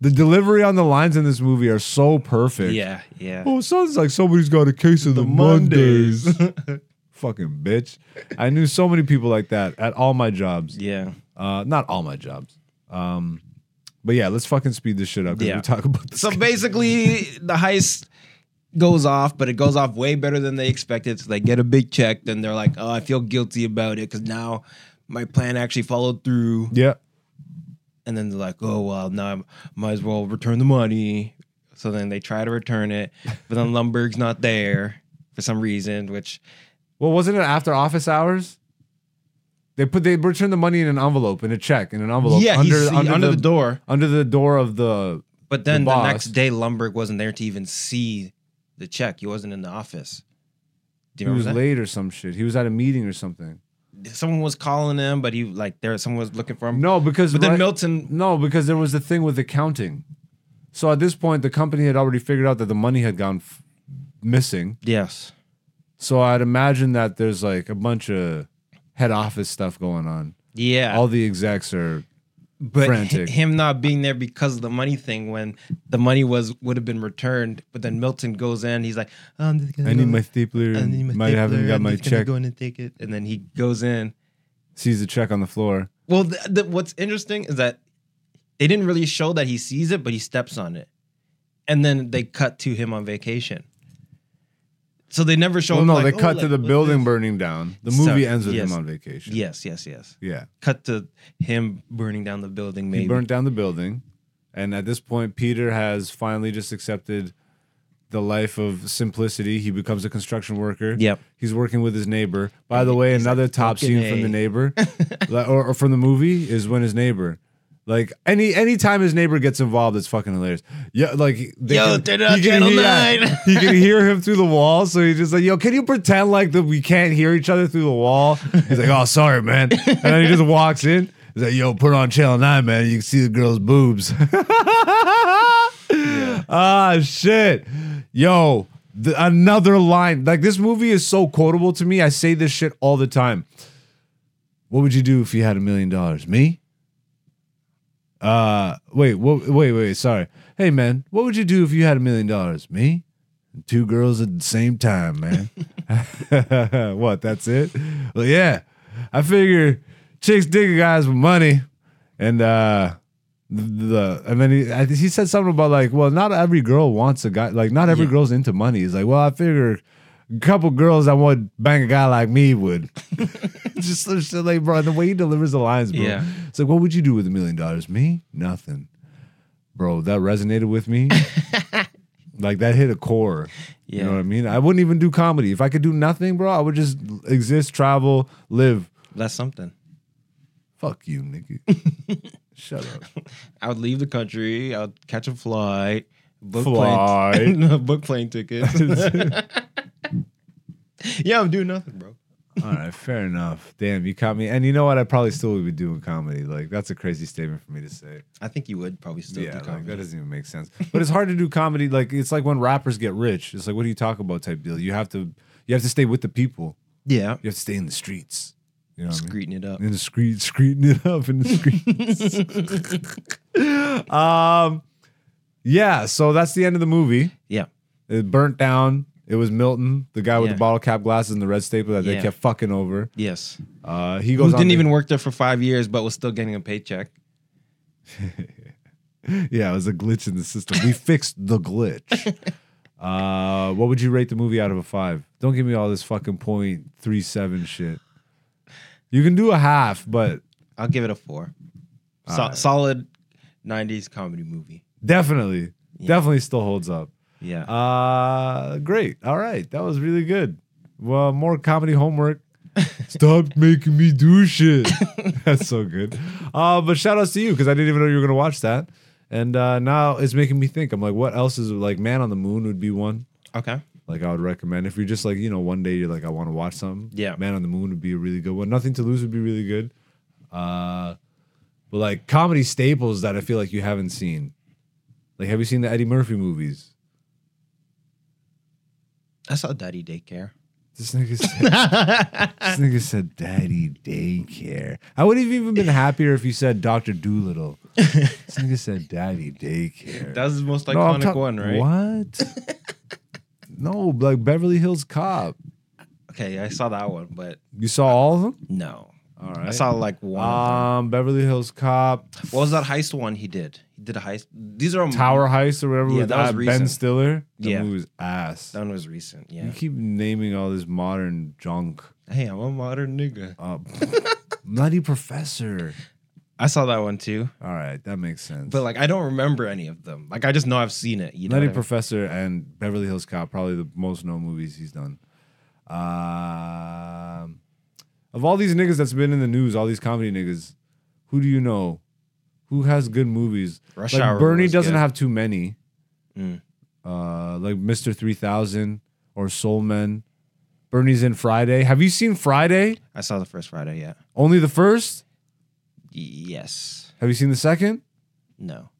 the delivery on the lines in this movie are so perfect. Yeah, yeah. Oh, it sounds like somebody's got a case of the, Mondays. (laughs) Fucking bitch. I knew so many people like that at all my jobs. Yeah. Uh, not all my jobs. Um, but yeah, let's fucking speed this shit up Yeah. we talk about this. So basically, the heist goes off, but it goes off way better than they expected. So they get a big check, then they're like, "Oh, I feel guilty about it because now my plan actually followed through." yeah. And then they're like, "Oh well, now I might as well return the money." So then they try to return it, but then Lumbergh's not there for some reason, which Well, wasn't it after office hours? They put they returned the money in an envelope in a check in an envelope yeah, under he's under, under, the, the, door. under the door of the But then the the, next day, Lumbergh wasn't there to even see the check. He wasn't in the office. Do he was remember late or some shit. He was at a meeting or something. Someone was calling him, but he like there someone was looking for him. No, because But then right- Milton, no, because there was the thing with accounting. So at this point, the company had already figured out that the money had gone f- missing. yes, So I'd imagine that there's like a bunch of head office stuff going on. yeah, All the execs are but frantic. hi- him not being there because of the money thing when the money was would have been returned. But then Milton goes in, he's like, oh, "I'm just gonna I need my stapler. I need my might haven't got my check. Go in and take it, and then he goes in. Sees the check on the floor. Well, the, the, what's interesting is that they didn't really show that he sees it, but he steps on it, and then they cut to him on vacation. So they never show. Well, him no, like, they "Oh, cut like, to the building this?" burning down. The So- movie ends with yes. him on vacation. Yes, yes, yes. Yeah. Cut to him burning down the building. Maybe He burnt down the building. And at this point, Peter has finally just accepted the life of simplicity. He becomes a construction worker. Yep. He's working with his neighbor. By the way, another top "Fucking scene from the neighbor (laughs) or, or from the movie is when his neighbor. Like any anytime his neighbor gets involved, it's fucking hilarious. Yeah, like they Yo, can, turn on he can channel hear- nine. he can hear him through the wall, so he's just like, "Yo, can you pretend like that we can't hear each other through the wall?" He's like, "Oh, sorry, man," and then he just walks in. He's like, "Yo, put on channel nine, man. You can see the girl's boobs." (laughs) Ah, shit. Yo, the, another line. Like this movie is so quotable to me. I say this shit all the time. What would you do if you had a million dollars? Me? Uh, wait, what, wait, wait. Sorry. Hey, man, what would you do if you had a million dollars? Me? Two girls at the same time, man. (laughs) what? That's it? Well, yeah. I figure chicks dig guys with money, and uh, the, and then he I, he said something about like, well, not every girl wants a guy. Like, not every Yeah. girl's into money. He's like, well, I figure couple girls that would bang a guy like me would. (laughs) Just so like, bro, the way he delivers the lines, bro. Yeah. It's like, what would you do with a million dollars? Me? Nothing. Bro, that resonated with me. (laughs) like that hit a core. Yeah. You know what I mean? I wouldn't even do comedy. If I could do nothing, bro, I would just exist, travel, live. that's something. Fuck you, nigga. (laughs) Shut up. I would leave the country. I would catch a flight, book Flight. plane, (laughs) no, book plane tickets. (laughs) yeah, I'm doing nothing, bro. All right, fair enough. Damn, you caught me. And you know what? I probably still would be doing comedy. Like that's a crazy statement for me to say. I think you would probably still yeah, do like, comedy. that doesn't even make sense. But it's hard to do comedy. Like it's like when rappers get rich. It's like what do you talk about type deal. You have to you have to stay with the people. yeah, You have to stay in the streets. You know what I mean? screeting it up. in the street, screeting it up in the (laughs) streets. um, yeah. So that's the end of the movie. Yeah, It burnt down. It was Milton, the guy with Yeah. the bottle cap glasses and the red staple that they Yeah. kept fucking over. yes. Uh, he Who goes. on didn't even work there for five years, but was still getting a paycheck. (laughs) Yeah, it was a glitch in the system. We (laughs) fixed the glitch. Uh, what would you rate the movie out of a five? Don't give me all this fucking point three seven shit. You can do a half, but I'll give it a four. So-. Solid '90s comedy movie. Definitely, definitely still holds up. Yeah. Uh great. All right. That was really good. Well, more comedy homework. (laughs) Stop making me do shit. (laughs) That's so good. Uh, but shout outs to you because I didn't even know you were gonna watch that. And uh, now it's making me think. I'm like, what else is like Man on the Moon would be one. okay. Like I would recommend if you're just like, you know, one day you're like, I want to watch something. Yeah. Man on the Moon would be a really good one. Nothing to Lose would be really good. Uh but like comedy staples that I feel like you haven't seen. Like, have you seen the Eddie Murphy movies? I saw Daddy Daycare. This nigga said, this nigga said daddy daycare. I would have even been happier if you said Dr. Dolittle. this nigga said daddy daycare. That was the most No, I'm iconic one, right? What? no, like Beverly Hills Cop. Okay, I saw that one, but You saw all of them? no. All right. I saw like one. of um Beverly Hills Cop, What was that heist one he did? He did a heist. These are Tower Heist or whatever Yeah, with that was uh, Ben recent. Stiller. The Yeah. movie was ass. That one was recent. Yeah. You Yeah. keep naming all this modern junk. Hey, I'm a modern nigga. Uh, (laughs) Nutty Professor. I saw that one too, All right, that makes sense. but like I don't remember any of them. Like I just know I've seen it. You know. Nutty what I mean? Professor and Beverly Hills Cop, probably the most known movies he's done. Um, of all these niggas that's been in the news, all these comedy niggas, who do you know? Who has good movies? Rush like Hour Bernie doesn't good. have too many. Mm. Uh, like Mr. 3000 or Soul Men. Bernie's in Friday. Have you seen Friday? I saw the first Friday. Yeah. Only the first? Yes. Have you seen the second? No.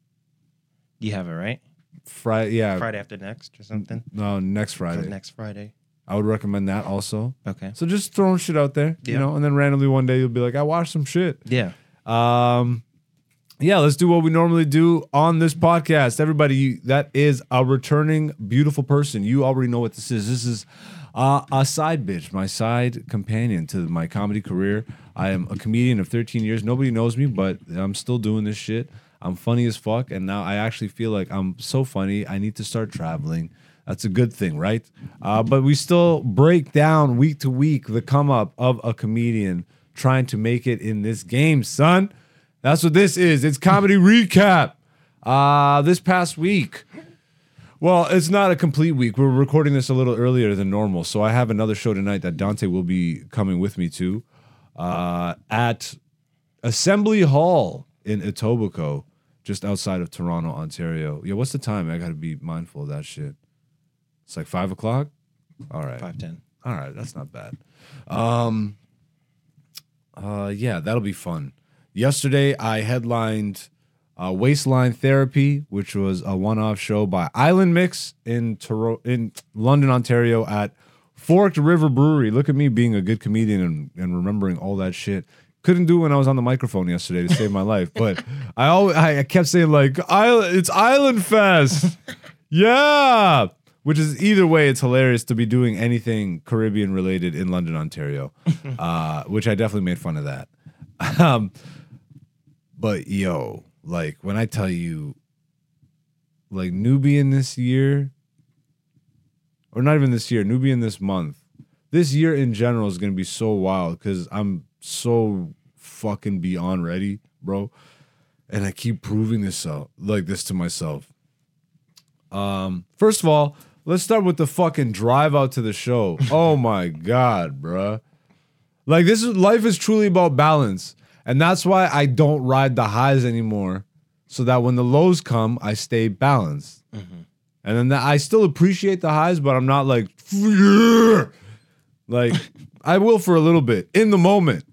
You have it right. Friday, yeah. Friday after next or something. No, next Friday. next Friday. I would recommend that also. Okay. So just throwing shit out there, you know, and then randomly one day you'll be like, I watched some shit. Yeah. Um, yeah, let's do what we normally do on this podcast. Everybody, you, that is a returning beautiful person. You already know what this is. This is uh, a side bitch, my side companion to my comedy career. I am a comedian of 13 years. Nobody knows me, but I'm still doing this shit. I'm funny as fuck, and now I actually feel like I'm so funny. I need to start traveling. That's a good thing, right? Uh, but we still break down week to week the come up of a comedian trying to make it in this game, son. That's what this is. It's comedy recap. Uh, this past week. Well, it's not a complete week. We're recording this a little earlier than normal. So I have another show tonight that Dante will be coming with me to uh, at Assembly Hall in Etobicoke, just outside of Toronto, Ontario. Yeah, what's the time? I got to be mindful of that shit. It's like five o'clock. All right. Five ten. All right, that's not bad. Um, uh, yeah, that'll be fun. Yesterday, I headlined uh, Waistline Therapy, which was a one-off show by Island Mix in Toro- in London, Ontario, at Forked River Brewery. Look at me being a good comedian and, and remembering all that shit. Couldn't do it when I was on the microphone yesterday to save my life, but I always I kept saying like, "Island, it's Island Fest." (laughs) Yeah. Which is either way, it's hilarious to be doing anything Caribbean related in London, Ontario. (laughs) uh, which I definitely made fun of that. (laughs) Um, but yo, like when I tell you, like Nubian this year, or not even this year, Nubian this month, this year in general is gonna be so wild because I'm so fucking beyond ready, bro. And I keep proving this out like this to myself. Um, first of all, let's start with the fucking drive out to the show. Oh my god, bruh. Like this is life is truly about balance. And that's why I don't ride the highs anymore. So that when the lows come, I stay balanced. Mm-hmm. And then that, I still appreciate the highs, but I'm not like like I will for a little bit in the moment.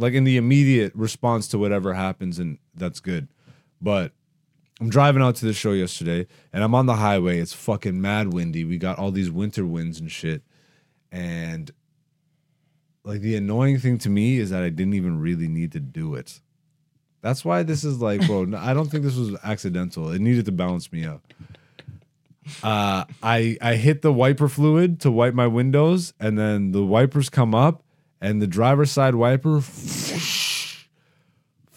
Like in the immediate response to whatever happens, and that's good. But I'm driving out to the show yesterday, and I'm on the highway. It's fucking mad windy. We got all these winter winds and shit. And like the annoying thing to me is that I didn't even really need to do it. That's why this is like, bro. (laughs) I don't think this was accidental. It needed to balance me out. Uh, I I hit the wiper fluid to wipe my windows, and then the wipers come up, and the driver's side wiper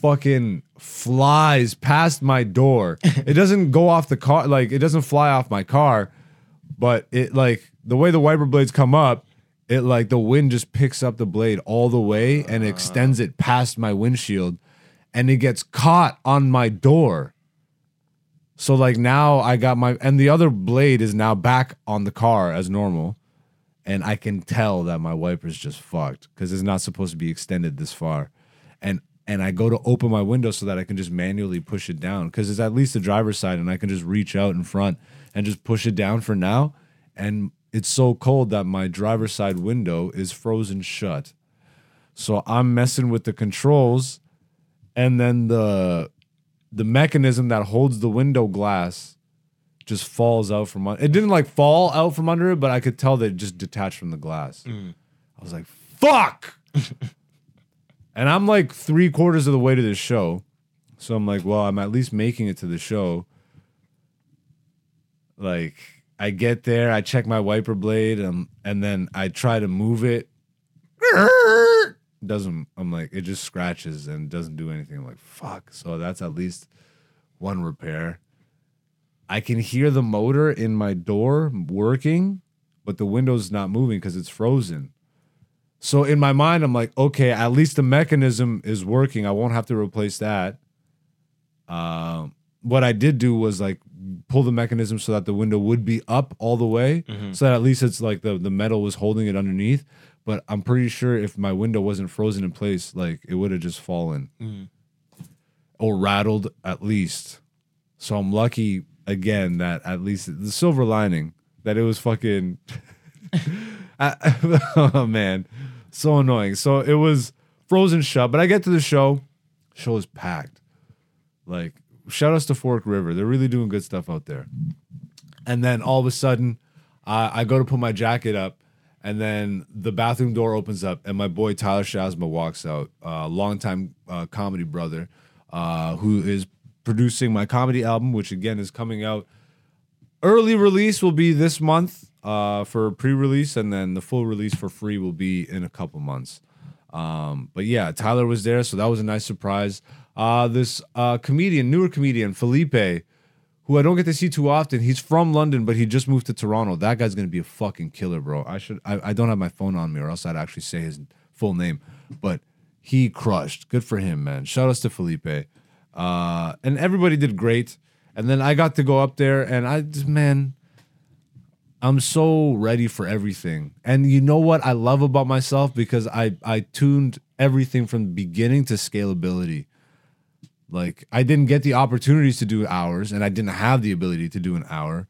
fucking flies past my door. (laughs) it doesn't go off the car, like it doesn't fly off my car, but it like the way the wiper blades come up, it like the wind just picks up the blade all the way and extends it past my windshield, and it gets caught on my door. So like now I got my and the other blade is now back on the car as normal. And I can tell that my wiper's just fucked because it's not supposed to be extended this far. And and I go to open my window so that I can just manually push it down because it's at least the driver's side and I can just reach out in front and just push it down for now. And it's so cold that my driver's side window is frozen shut. So I'm messing with the controls and then the the mechanism that holds the window glass just falls out from under. It didn't like fall out from under it, but I could tell that it just detached from the glass. Mm. I was like, "Fuck!" (laughs) and I'm like three quarters of the way to this show, so I'm like, "Well, I'm at least making it to the show." Like, I get there, I check my wiper blade, um, and then I try to move it. Doesn't. I'm like, it just scratches and doesn't do anything. I'm like, fuck. So that's at least one repair. I can hear the motor in my door working, but the window's not moving because it's frozen. So in my mind, I'm like, okay, at least the mechanism is working. I won't have to replace that. Um, what I did do was like pull the mechanism so that the window would be up all the way, so that at least it's like the the metal was holding it underneath. But I'm pretty sure if my window wasn't frozen in place, like it would have just fallen or rattled at least. So I'm lucky again that at least the silver lining that it was fucking. I- (laughs) (laughs) (laughs) oh man, so annoying. So it was frozen shut, but I get to the show. Show is packed. Like shout outs to Fork River. They're really doing good stuff out there. And then all of a sudden, I I go to put my jacket up, and then the bathroom door opens up, and my boy Tyler Shazma walks out, uh, longtime uh, comedy brother, uh, who is producing my comedy album, which again is coming out. Early release will be this month uh, for pre-release, and then the full release for free will be in a couple months. Um, but yeah, Tyler was there, so that was a nice surprise. Uh, this uh, comedian, newer comedian, Felipe, who I don't get to see too often. He's from London, but he just moved to Toronto. That guy's gonna be a fucking killer, bro. I should. I, I don't have my phone on me, or else I'd actually say his full name. But he crushed. Good for him, man. Shout outs to Felipe. Uh, and everybody did great. And then I got to go up there, and I just man, I'm so ready for everything. And you know what I love about myself because I I tuned everything from the beginning to scalability. Like I didn't get the opportunities to do hours and I didn't have the ability to do an hour,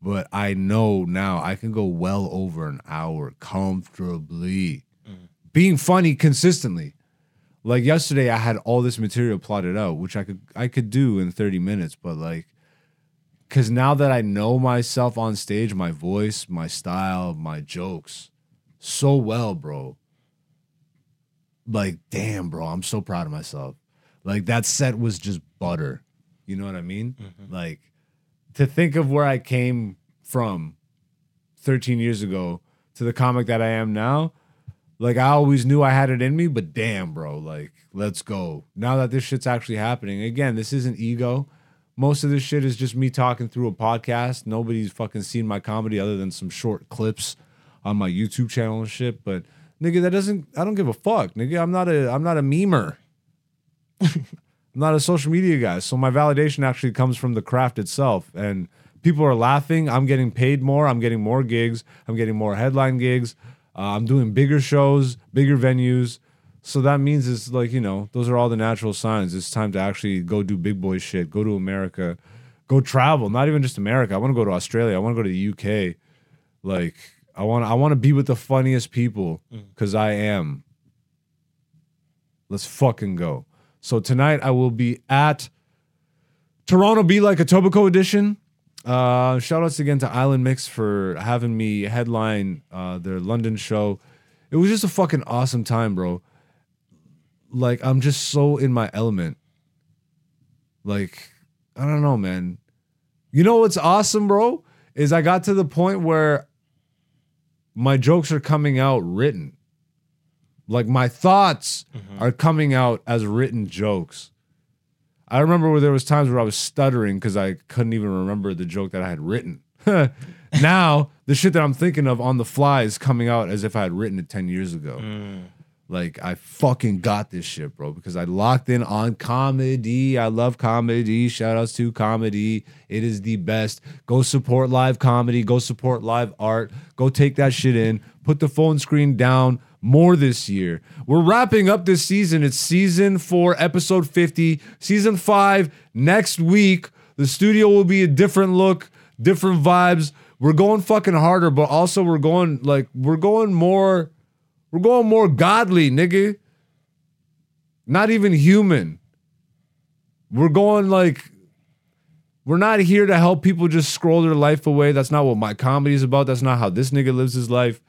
but I know now I can go well over an hour comfortably. Mm. Being funny consistently. Like yesterday I had all this material plotted out, which I could I could do in 30 minutes, but like cuz now that I know myself on stage, my voice, my style, my jokes so well, bro. Like damn, bro, I'm so proud of myself. Like that set was just butter. You know what I mean? Mm-hmm. Like to think of where I came from 13 years ago to the comic that I am now, like I always knew I had it in me, but damn, bro, like let's go. Now that this shit's actually happening, again, this isn't ego. Most of this shit is just me talking through a podcast. Nobody's fucking seen my comedy other than some short clips on my YouTube channel and shit. But nigga, that doesn't. I don't give a fuck, nigga. I'm not a. I'm not a memer. (laughs) I'm not a social media guy. So my validation actually comes from the craft itself. And people are laughing. I'm getting paid more. I'm getting more gigs. I'm getting more headline gigs. Uh, I'm doing bigger shows, bigger venues. So that means it's like, you know, those are all the natural signs. It's time to actually go do big boy shit, go to America, go travel. Not even just America. I want to go to Australia. I want to go to the UK. Like, I want I want to be with the funniest people because I am. Let's fucking go. So tonight I will be at Toronto Be Like Etobicoke edition. Uh, shout outs again to Island Mix for having me headline uh, their London show. It was just a fucking awesome time, bro. Like I'm just so in my element. Like I don't know, man. You know what's awesome, bro? Is I got to the point where my jokes are coming out written. Like my thoughts mm-hmm. are coming out as written jokes. I remember where there was times where I was stuttering because I couldn't even remember the joke that I had written. (laughs) now the shit that I'm thinking of on the fly is coming out as if I had written it 10 years ago. Mm. Like I fucking got this shit, bro, because I locked in on comedy. I love comedy. Shout outs to comedy. It is the best. Go support live comedy. Go support live art. Go take that shit in. Put the phone screen down more this year. We're wrapping up this season. It's season four, episode 50. Season five next week. The studio will be a different look, different vibes. We're going fucking harder, but also we're going like we're going more we're going more godly, nigga. Not even human. We're going like We're not here to help people just scroll their life away. That's not what my comedy is about. That's not how this nigga lives his life.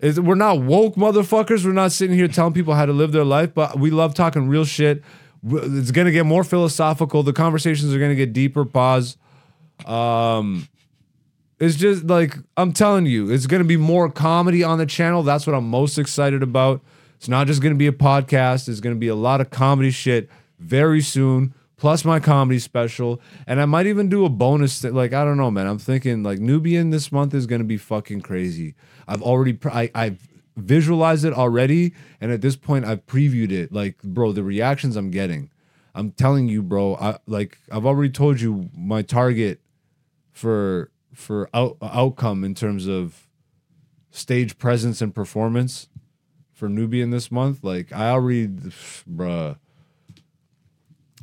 Is we're not woke motherfuckers. We're not sitting here telling people how to live their life, but we love talking real shit. It's gonna get more philosophical. The conversations are gonna get deeper. Pause. Um, it's just like I'm telling you, it's gonna be more comedy on the channel. That's what I'm most excited about. It's not just gonna be a podcast. It's gonna be a lot of comedy shit very soon. Plus my comedy special, and I might even do a bonus. Like I don't know, man. I'm thinking like Nubian this month is gonna be fucking crazy. I've already pr- I, I've visualized it already, and at this point I've previewed it. Like, bro, the reactions I'm getting. I'm telling you, bro. I like I've already told you my target for for out, outcome in terms of stage presence and performance for Nubian this month. Like I already, bruh,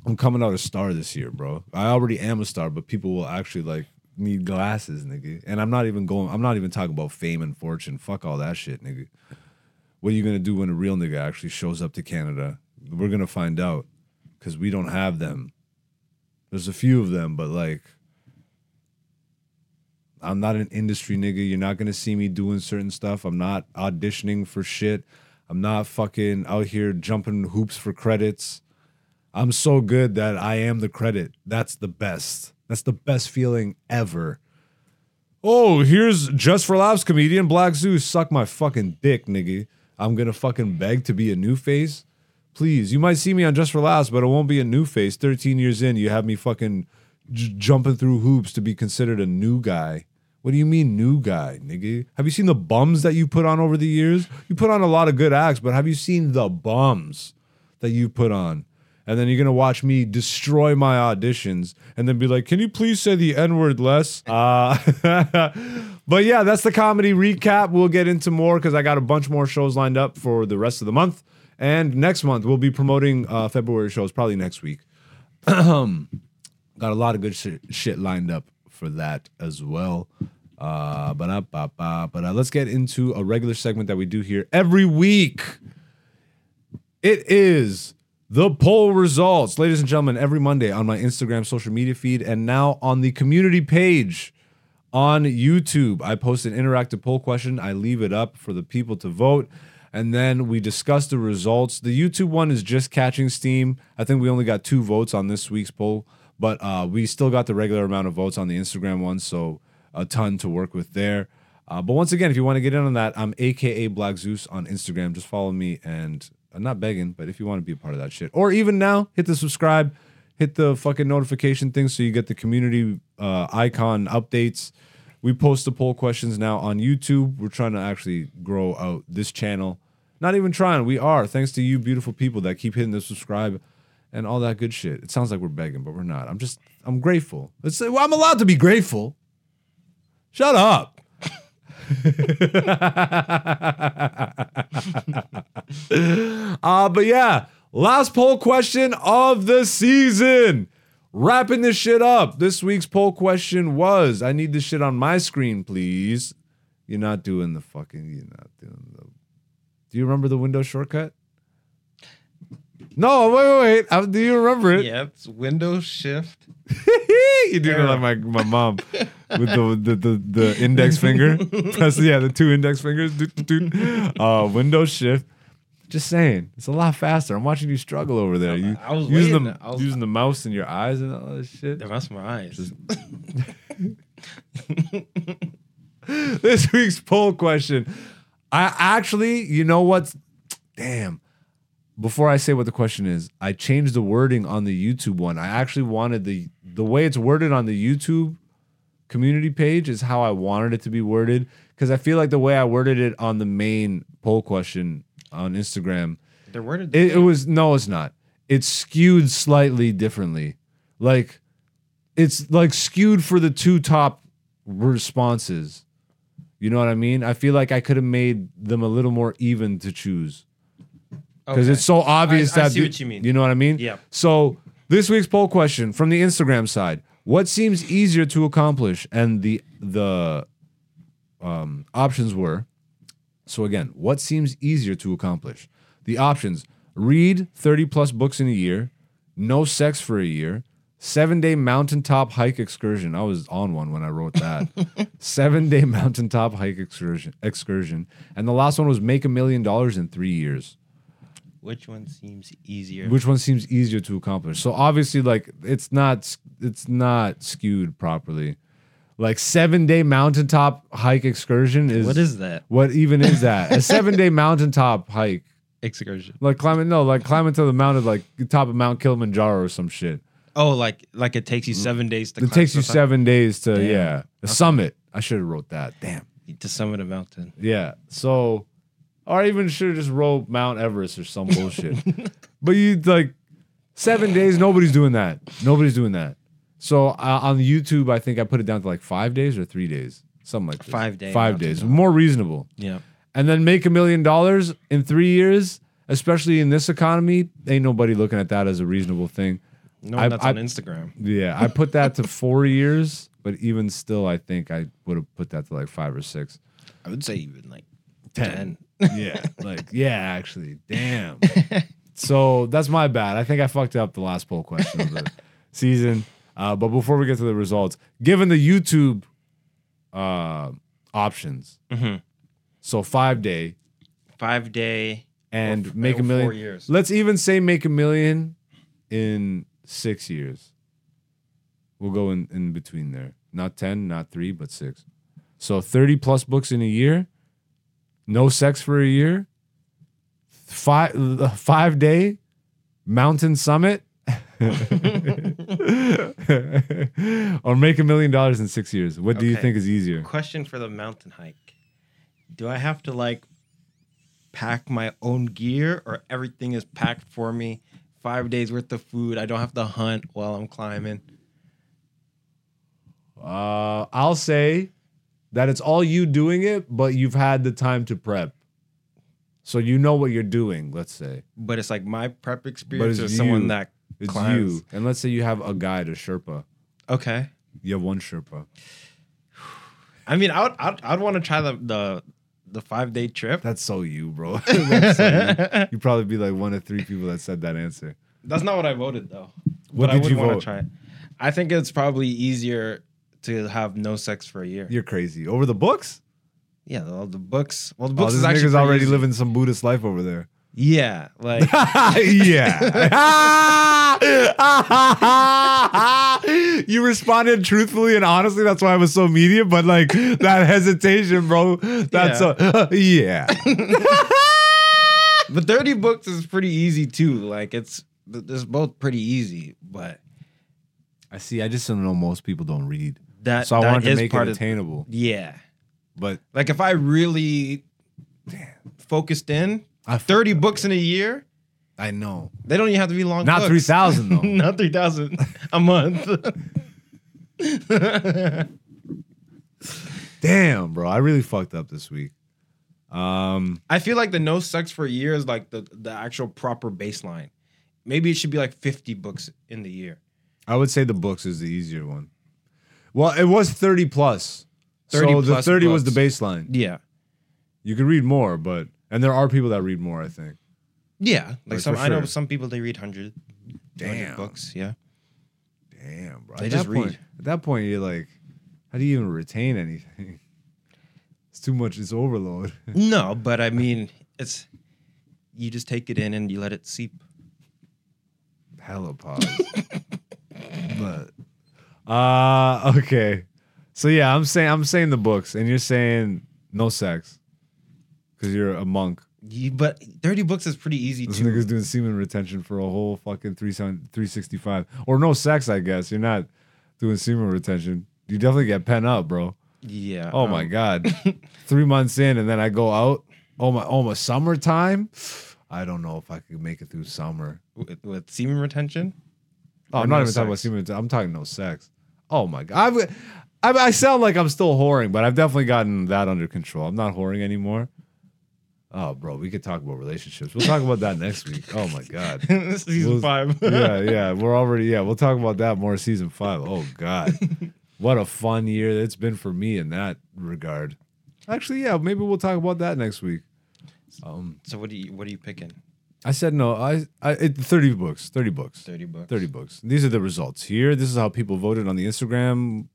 I'm coming out a star this year, bro. I already am a star, but people will actually like need glasses, nigga. And I'm not even going. I'm not even talking about fame and fortune. Fuck all that shit, nigga. What are you gonna do when a real nigga actually shows up to Canada? We're gonna find out because we don't have them. There's a few of them, but like I'm not an industry nigga. You're not gonna see me doing certain stuff. I'm not auditioning for shit. I'm not fucking out here jumping hoops for credits. I'm so good that I am the credit. That's the best. That's the best feeling ever. Oh, here's just for laughs comedian Black Zeus. Suck my fucking dick, nigga. I'm gonna fucking beg to be a new face. Please, you might see me on Just for Laughs, but it won't be a new face. 13 years in, you have me fucking j- jumping through hoops to be considered a new guy. What do you mean, new guy, nigga? Have you seen the bums that you put on over the years? You put on a lot of good acts, but have you seen the bums that you put on? And then you're gonna watch me destroy my auditions and then be like, can you please say the N word less? Uh, (laughs) but yeah, that's the comedy recap. We'll get into more because I got a bunch more shows lined up for the rest of the month. And next month, we'll be promoting uh, February shows, probably next week. (clears throat) got a lot of good shit, shit lined up for that as well. Uh, but uh, let's get into a regular segment that we do here every week. It is the poll results, ladies and gentlemen, every Monday on my Instagram social media feed and now on the community page on YouTube. I post an interactive poll question. I leave it up for the people to vote. And then we discuss the results. The YouTube one is just catching steam. I think we only got two votes on this week's poll, but uh, we still got the regular amount of votes on the Instagram one. So a ton to work with there. Uh, but once again, if you want to get in on that, I'm AKA Black Zeus on Instagram. Just follow me and I'm not begging, but if you want to be a part of that shit, or even now, hit the subscribe, hit the fucking notification thing so you get the community uh, icon updates. We post the poll questions now on YouTube. We're trying to actually grow out this channel. Not even trying, we are, thanks to you beautiful people that keep hitting the subscribe and all that good shit. It sounds like we're begging, but we're not. I'm just, I'm grateful. Let's say, well, I'm allowed to be grateful. Shut up. (laughs) uh, but yeah, last poll question of the season. Wrapping this shit up. This week's poll question was I need this shit on my screen, please. You're not doing the fucking, you're not doing the. Do you remember the window shortcut? No, wait, wait, wait. Do you remember it? Yep, it's Windows Shift. (laughs) you do it like my, my mom with the, the the the index finger. (laughs) That's yeah, the two index fingers. Doot, doot, doot. Uh, Windows shift. Just saying, it's a lot faster. I'm watching you struggle over there. You I was using waiting. the was- using the mouse in your eyes and all that shit. That's my eyes. (laughs) this week's poll question. I actually, you know what's Damn. Before I say what the question is, I changed the wording on the YouTube one. I actually wanted the the way it's worded on the YouTube community page is how I wanted it to be worded because I feel like the way I worded it on the main poll question on Instagram They're worded. it, it was no, it's not. It's skewed slightly differently. Like it's like skewed for the two top responses. You know what I mean? I feel like I could have made them a little more even to choose because Okay. it's so obvious I- I that see the- what you mean. You know what I mean? Yeah. So this week's poll question from the Instagram side: What seems easier to accomplish? And the the um, options were. So again, what seems easier to accomplish? The options: read thirty plus books in a year, no sex for a year, Seven day mountaintop hike excursion. I was on one when I wrote that. (laughs) Seven day mountaintop hike excursion. Excursion, and the last one was make a million dollars in three years. Which one seems easier? Which one seems easier to accomplish? So obviously, like it's not it's not skewed properly. Like seven day mountaintop hike excursion is what is that what even is that? a seven day (laughs) mountaintop hike, excursion? like climbing no, like climbing to the mountain, like top of Mount Kilimanjaro or some shit. Oh, like like it takes you mm. seven days to. It takes you something? seven days to Damn. yeah the summit. I should have wrote that. Damn. to summit a mountain. Yeah. So, or I even should have just wrote Mount Everest or some bullshit. (laughs) but you like seven days. Nobody's doing that. Nobody's doing that. So uh, on YouTube, I think I put it down to like five days or three days, something like this. Five day Five days, more reasonable. Yeah. And then make a million dollars in three years, especially in this economy. Ain't nobody looking at that as a reasonable thing. No, I- that's I- on Instagram. Yeah, I put that to (laughs) four years, but even still, I think I would have put that to like five or six. I would say even like Ten. ten. Yeah, like yeah, actually, damn. (laughs) so that's my bad. I think I fucked up the last poll question of the (laughs) season. Uh, but before we get to the results, given the YouTube uh, options, Mhm. so five day Five day and f- make a million. years. Let's even say make a million in six years. We'll go in, in between there. Not 10, not three, but six. So 30 plus books in a year, no sex for a year, five, five day mountain summit, (laughs) or make a million dollars in six years. What do you Okay. think is easier? Question for the mountain hike. Do I have to like pack my own gear or everything is packed for me? Five days worth of food. I don't have to hunt while I'm climbing. Uh, I'll say that it's all you doing it, but you've had the time to prep. So you know what you're doing, let's say. But it's like my prep experience or it's someone that It's climbs. you. And let's say you have a guide, a Sherpa. Okay. You have one Sherpa. (sighs) I mean, I would I'd, I'd want to try the the the five day trip. That's so you, bro. (laughs) (laughs) So you. You'd probably be like one of three people that said that answer. That's not what I voted though. What but I did would you vote? Try it. I think it's probably easier to have no sex for a year. You're crazy. Over the books? Yeah, all the books. Well, the Oh, books this is actually nigga's already easy. living some Buddhist life over there. Yeah, like (laughs) yeah. (laughs) you responded truthfully and honestly. That's why I was so media. But like that (laughs) hesitation, bro. That's a yeah. the thirty books is pretty easy too. Like it's it's both pretty easy, but I see. I just don't know. Most people don't read, that so I that wanted to make it of attainable. yeah. But Like if I really focused in I thirty books in a year, I know. they don't even have to be long. Not books. three thousand though. (laughs) Not three thousand a month. (laughs) Damn, bro. I really fucked up this week. Um, I feel like the no sex for a year is like the the actual proper baseline. Maybe it should be like fifty books in the year. I would say the books is the easier one. Well, it was thirty plus. 30 so the plus thirty was the books. baseline. Yeah, You could read more, but and there are people that read more. I think. yeah. Like Like, some, for I know sure. some people they read hundred. Damn. books. Yeah. Damn, bro. They at just that point, read. At that point, you're like, how do you even retain anything? (laughs) It's too much. It's overload. (laughs) No, but I mean, it's you just take it in and you let it seep. Hella pause. (laughs) but uh okay. So yeah, I'm saying I'm saying the books, and you're saying no sex because you're a monk. You, but thirty books is pretty easy This too. nigga's doing semen retention for a whole fucking three 365 or no sex. I guess you're not doing semen retention. You definitely get pent up, bro. Yeah. Oh um, my god, (laughs) three months in, and then I go out. Oh my, oh my, summertime. I don't know if I could make it through summer. With, with semen retention. Oh, I'm not no even talking about semen. retention. I'm talking no sex. Oh my god, I've, I, I sound like I'm still whoring, but I've definitely gotten that under control. I'm not whoring anymore. Oh, bro, we could talk about relationships. We'll talk about that next week. Oh my god. (laughs) Season We'll- five. yeah, (laughs) yeah. We're already yeah, we'll talk about that more season five. Oh God. (laughs) what a fun year it's been for me in that regard. Actually, yeah, maybe we'll talk about that next week. Um So what do you what are you picking? I said no. I, I it, 30 books. 30 books. 30 bucks. 30 books. These are the results here. This is how people voted on the Instagram.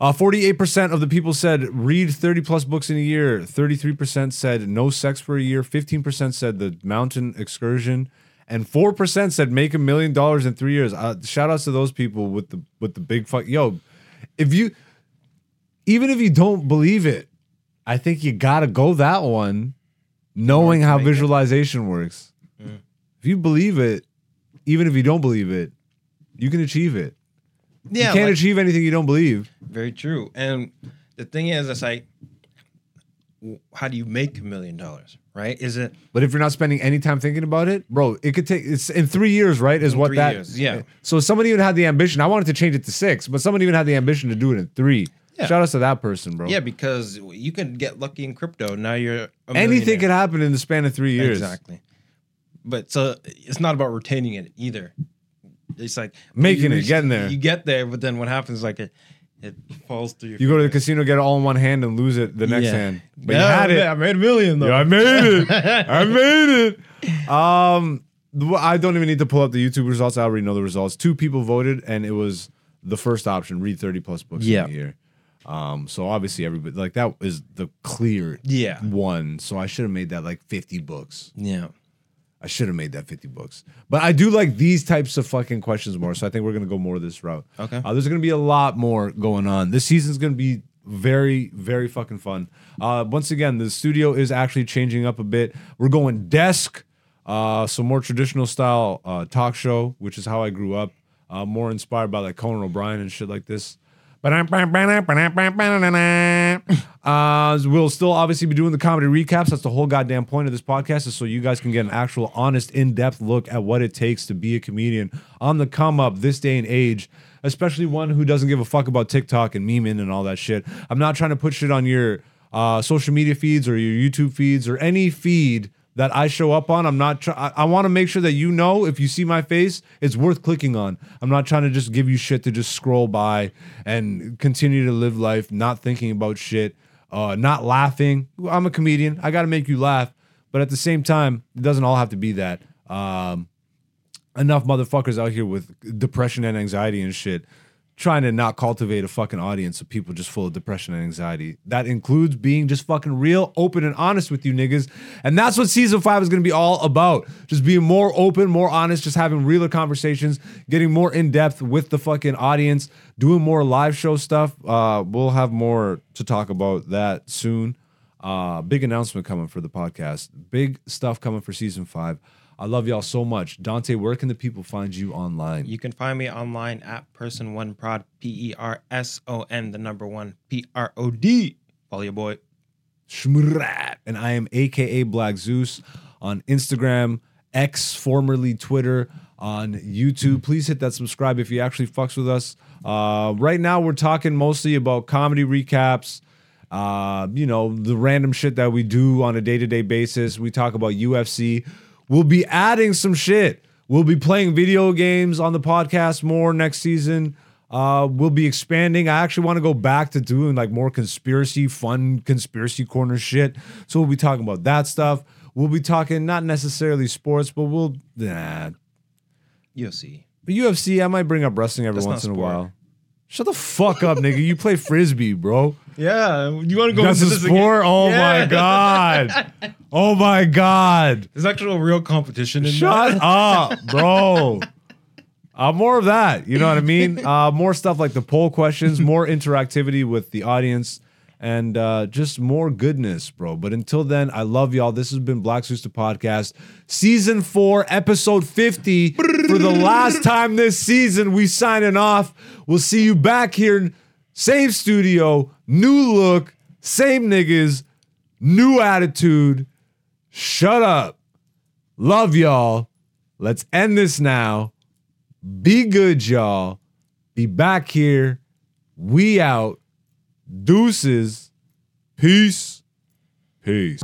Uh, 48% of the people said read 30 plus books in a year. 33% said no sex for a year. 15% said the mountain excursion. And 4% said make a million dollars in three years. Uh, shout outs to those people with the with the big fuck. Yo, if you, even if you don't believe it, I think you gotta go that one, knowing how visualization works. If you believe it, even if you don't believe it, you can achieve it. Yeah, you can't like- achieve anything you don't believe. very true. And the thing is, it's like, how do you make a million dollars? Right? Is it But if you're not spending any time thinking about it, bro, it could take it's in three years, right? Is what that years, yeah. So someone even had the ambition. I wanted to change it to six, but someone even had the ambition to do it in three. Yeah. Shout out to that person, bro. yeah? Because you can get lucky in crypto. Now you're a Anything could happen in the span of three years. Exactly. But so it's not about retaining it either. It's like Making you it, getting there. You get there, but then what happens? is Like it, it falls through. Your You go to the casino, get it all in one hand, and lose it the next Yeah. hand. But Yeah, you had I it. made- I made a million though. Yeah, I made it. (laughs) I made it. Um, I don't even need to pull up the YouTube results. I already know the results. Two people voted, and it was the first option: read thirty plus books Yeah. in a year. Um, so obviously everybody like that is the clear Yeah. one. So I should have made that like fifty books. yeah. I should have made that 50 books. But I do like these types of fucking questions more. So I think we're going to go more this route. Okay. Uh, there's going to be a lot more going on. This season's going to be very, very fucking fun. Uh, once again, the studio is actually changing up a bit. We're going desk, uh, so more traditional style uh, talk show, which is how I grew up. Uh, more inspired by like Conan O'Brien and shit like this. Uh, we'll still obviously be doing the comedy recaps. That's the whole goddamn point of this podcast, is so you guys can get an actual, honest, in-depth look at what it takes to be a comedian on the come up this day and age. Especially one who doesn't give a fuck about TikTok and memeing and all that shit. I'm not trying to put shit on your uh, social media feeds or your YouTube feeds or any feed that I show up on. I'm not. Try- I, I want to make sure that you know if you see my face, it's worth clicking on. I'm not trying to just give you shit to just scroll by and continue to live life, not thinking about shit, uh, not laughing. I'm a comedian. I got to make you laugh, but at the same time, it doesn't all have to be that. Um, enough motherfuckers out here with depression and anxiety and shit trying to not cultivate a fucking audience of people just full of depression and anxiety. That includes being just fucking real, open, and honest with you niggas. And that's what season five is gonna be all about. Just being more open, more honest, just having realer conversations, getting more in depth with the fucking audience, doing more live show stuff. Uh, we'll have more to talk about that soon. Uh, big announcement coming for the podcast. Big stuff coming for season five. I love y'all so much. Dante, where can the people find you online? You can find me online at person one prod p e r s o n the number one p r o d. Follow your boy. Shmrat. And I am AKA Black Zeus on Instagram, X, formerly Twitter, on YouTube. Please hit that subscribe if you actually fucks with us. Uh, right now, we're talking mostly about comedy recaps. Uh, you know, the random shit that we do on a day to day basis. We talk about UFC. We'll be adding some shit. We'll be playing video games on the podcast more next season. Uh, we'll be expanding. I actually want to go back to doing like more conspiracy, fun conspiracy corner shit. So we'll be talking about that stuff. We'll be talking not necessarily sports, but we'll nah. You'll see. But UFC, I might bring up wrestling every That's once in a sport. while. Shut the fuck up, nigga. You play frisbee, bro. Yeah, you want to go into this again? sport. Oh my god. (laughs) Oh my god. There's actual real competition in Shut that. up, bro. (laughs) Uh, more of that. You know what I mean? Uh, more stuff like the poll questions, more interactivity with the audience, and uh, just more goodness, bro. But until then, I love y'all. This has been Black Sister Podcast, season four, episode 50. For the last time this season, we signing off. We'll see you back here. Same studio, new look, same niggas, new attitude. Shut up. Love y'all. Let's end this now. Be good, y'all. Be back here. We out. Deuces. Peace. Peace.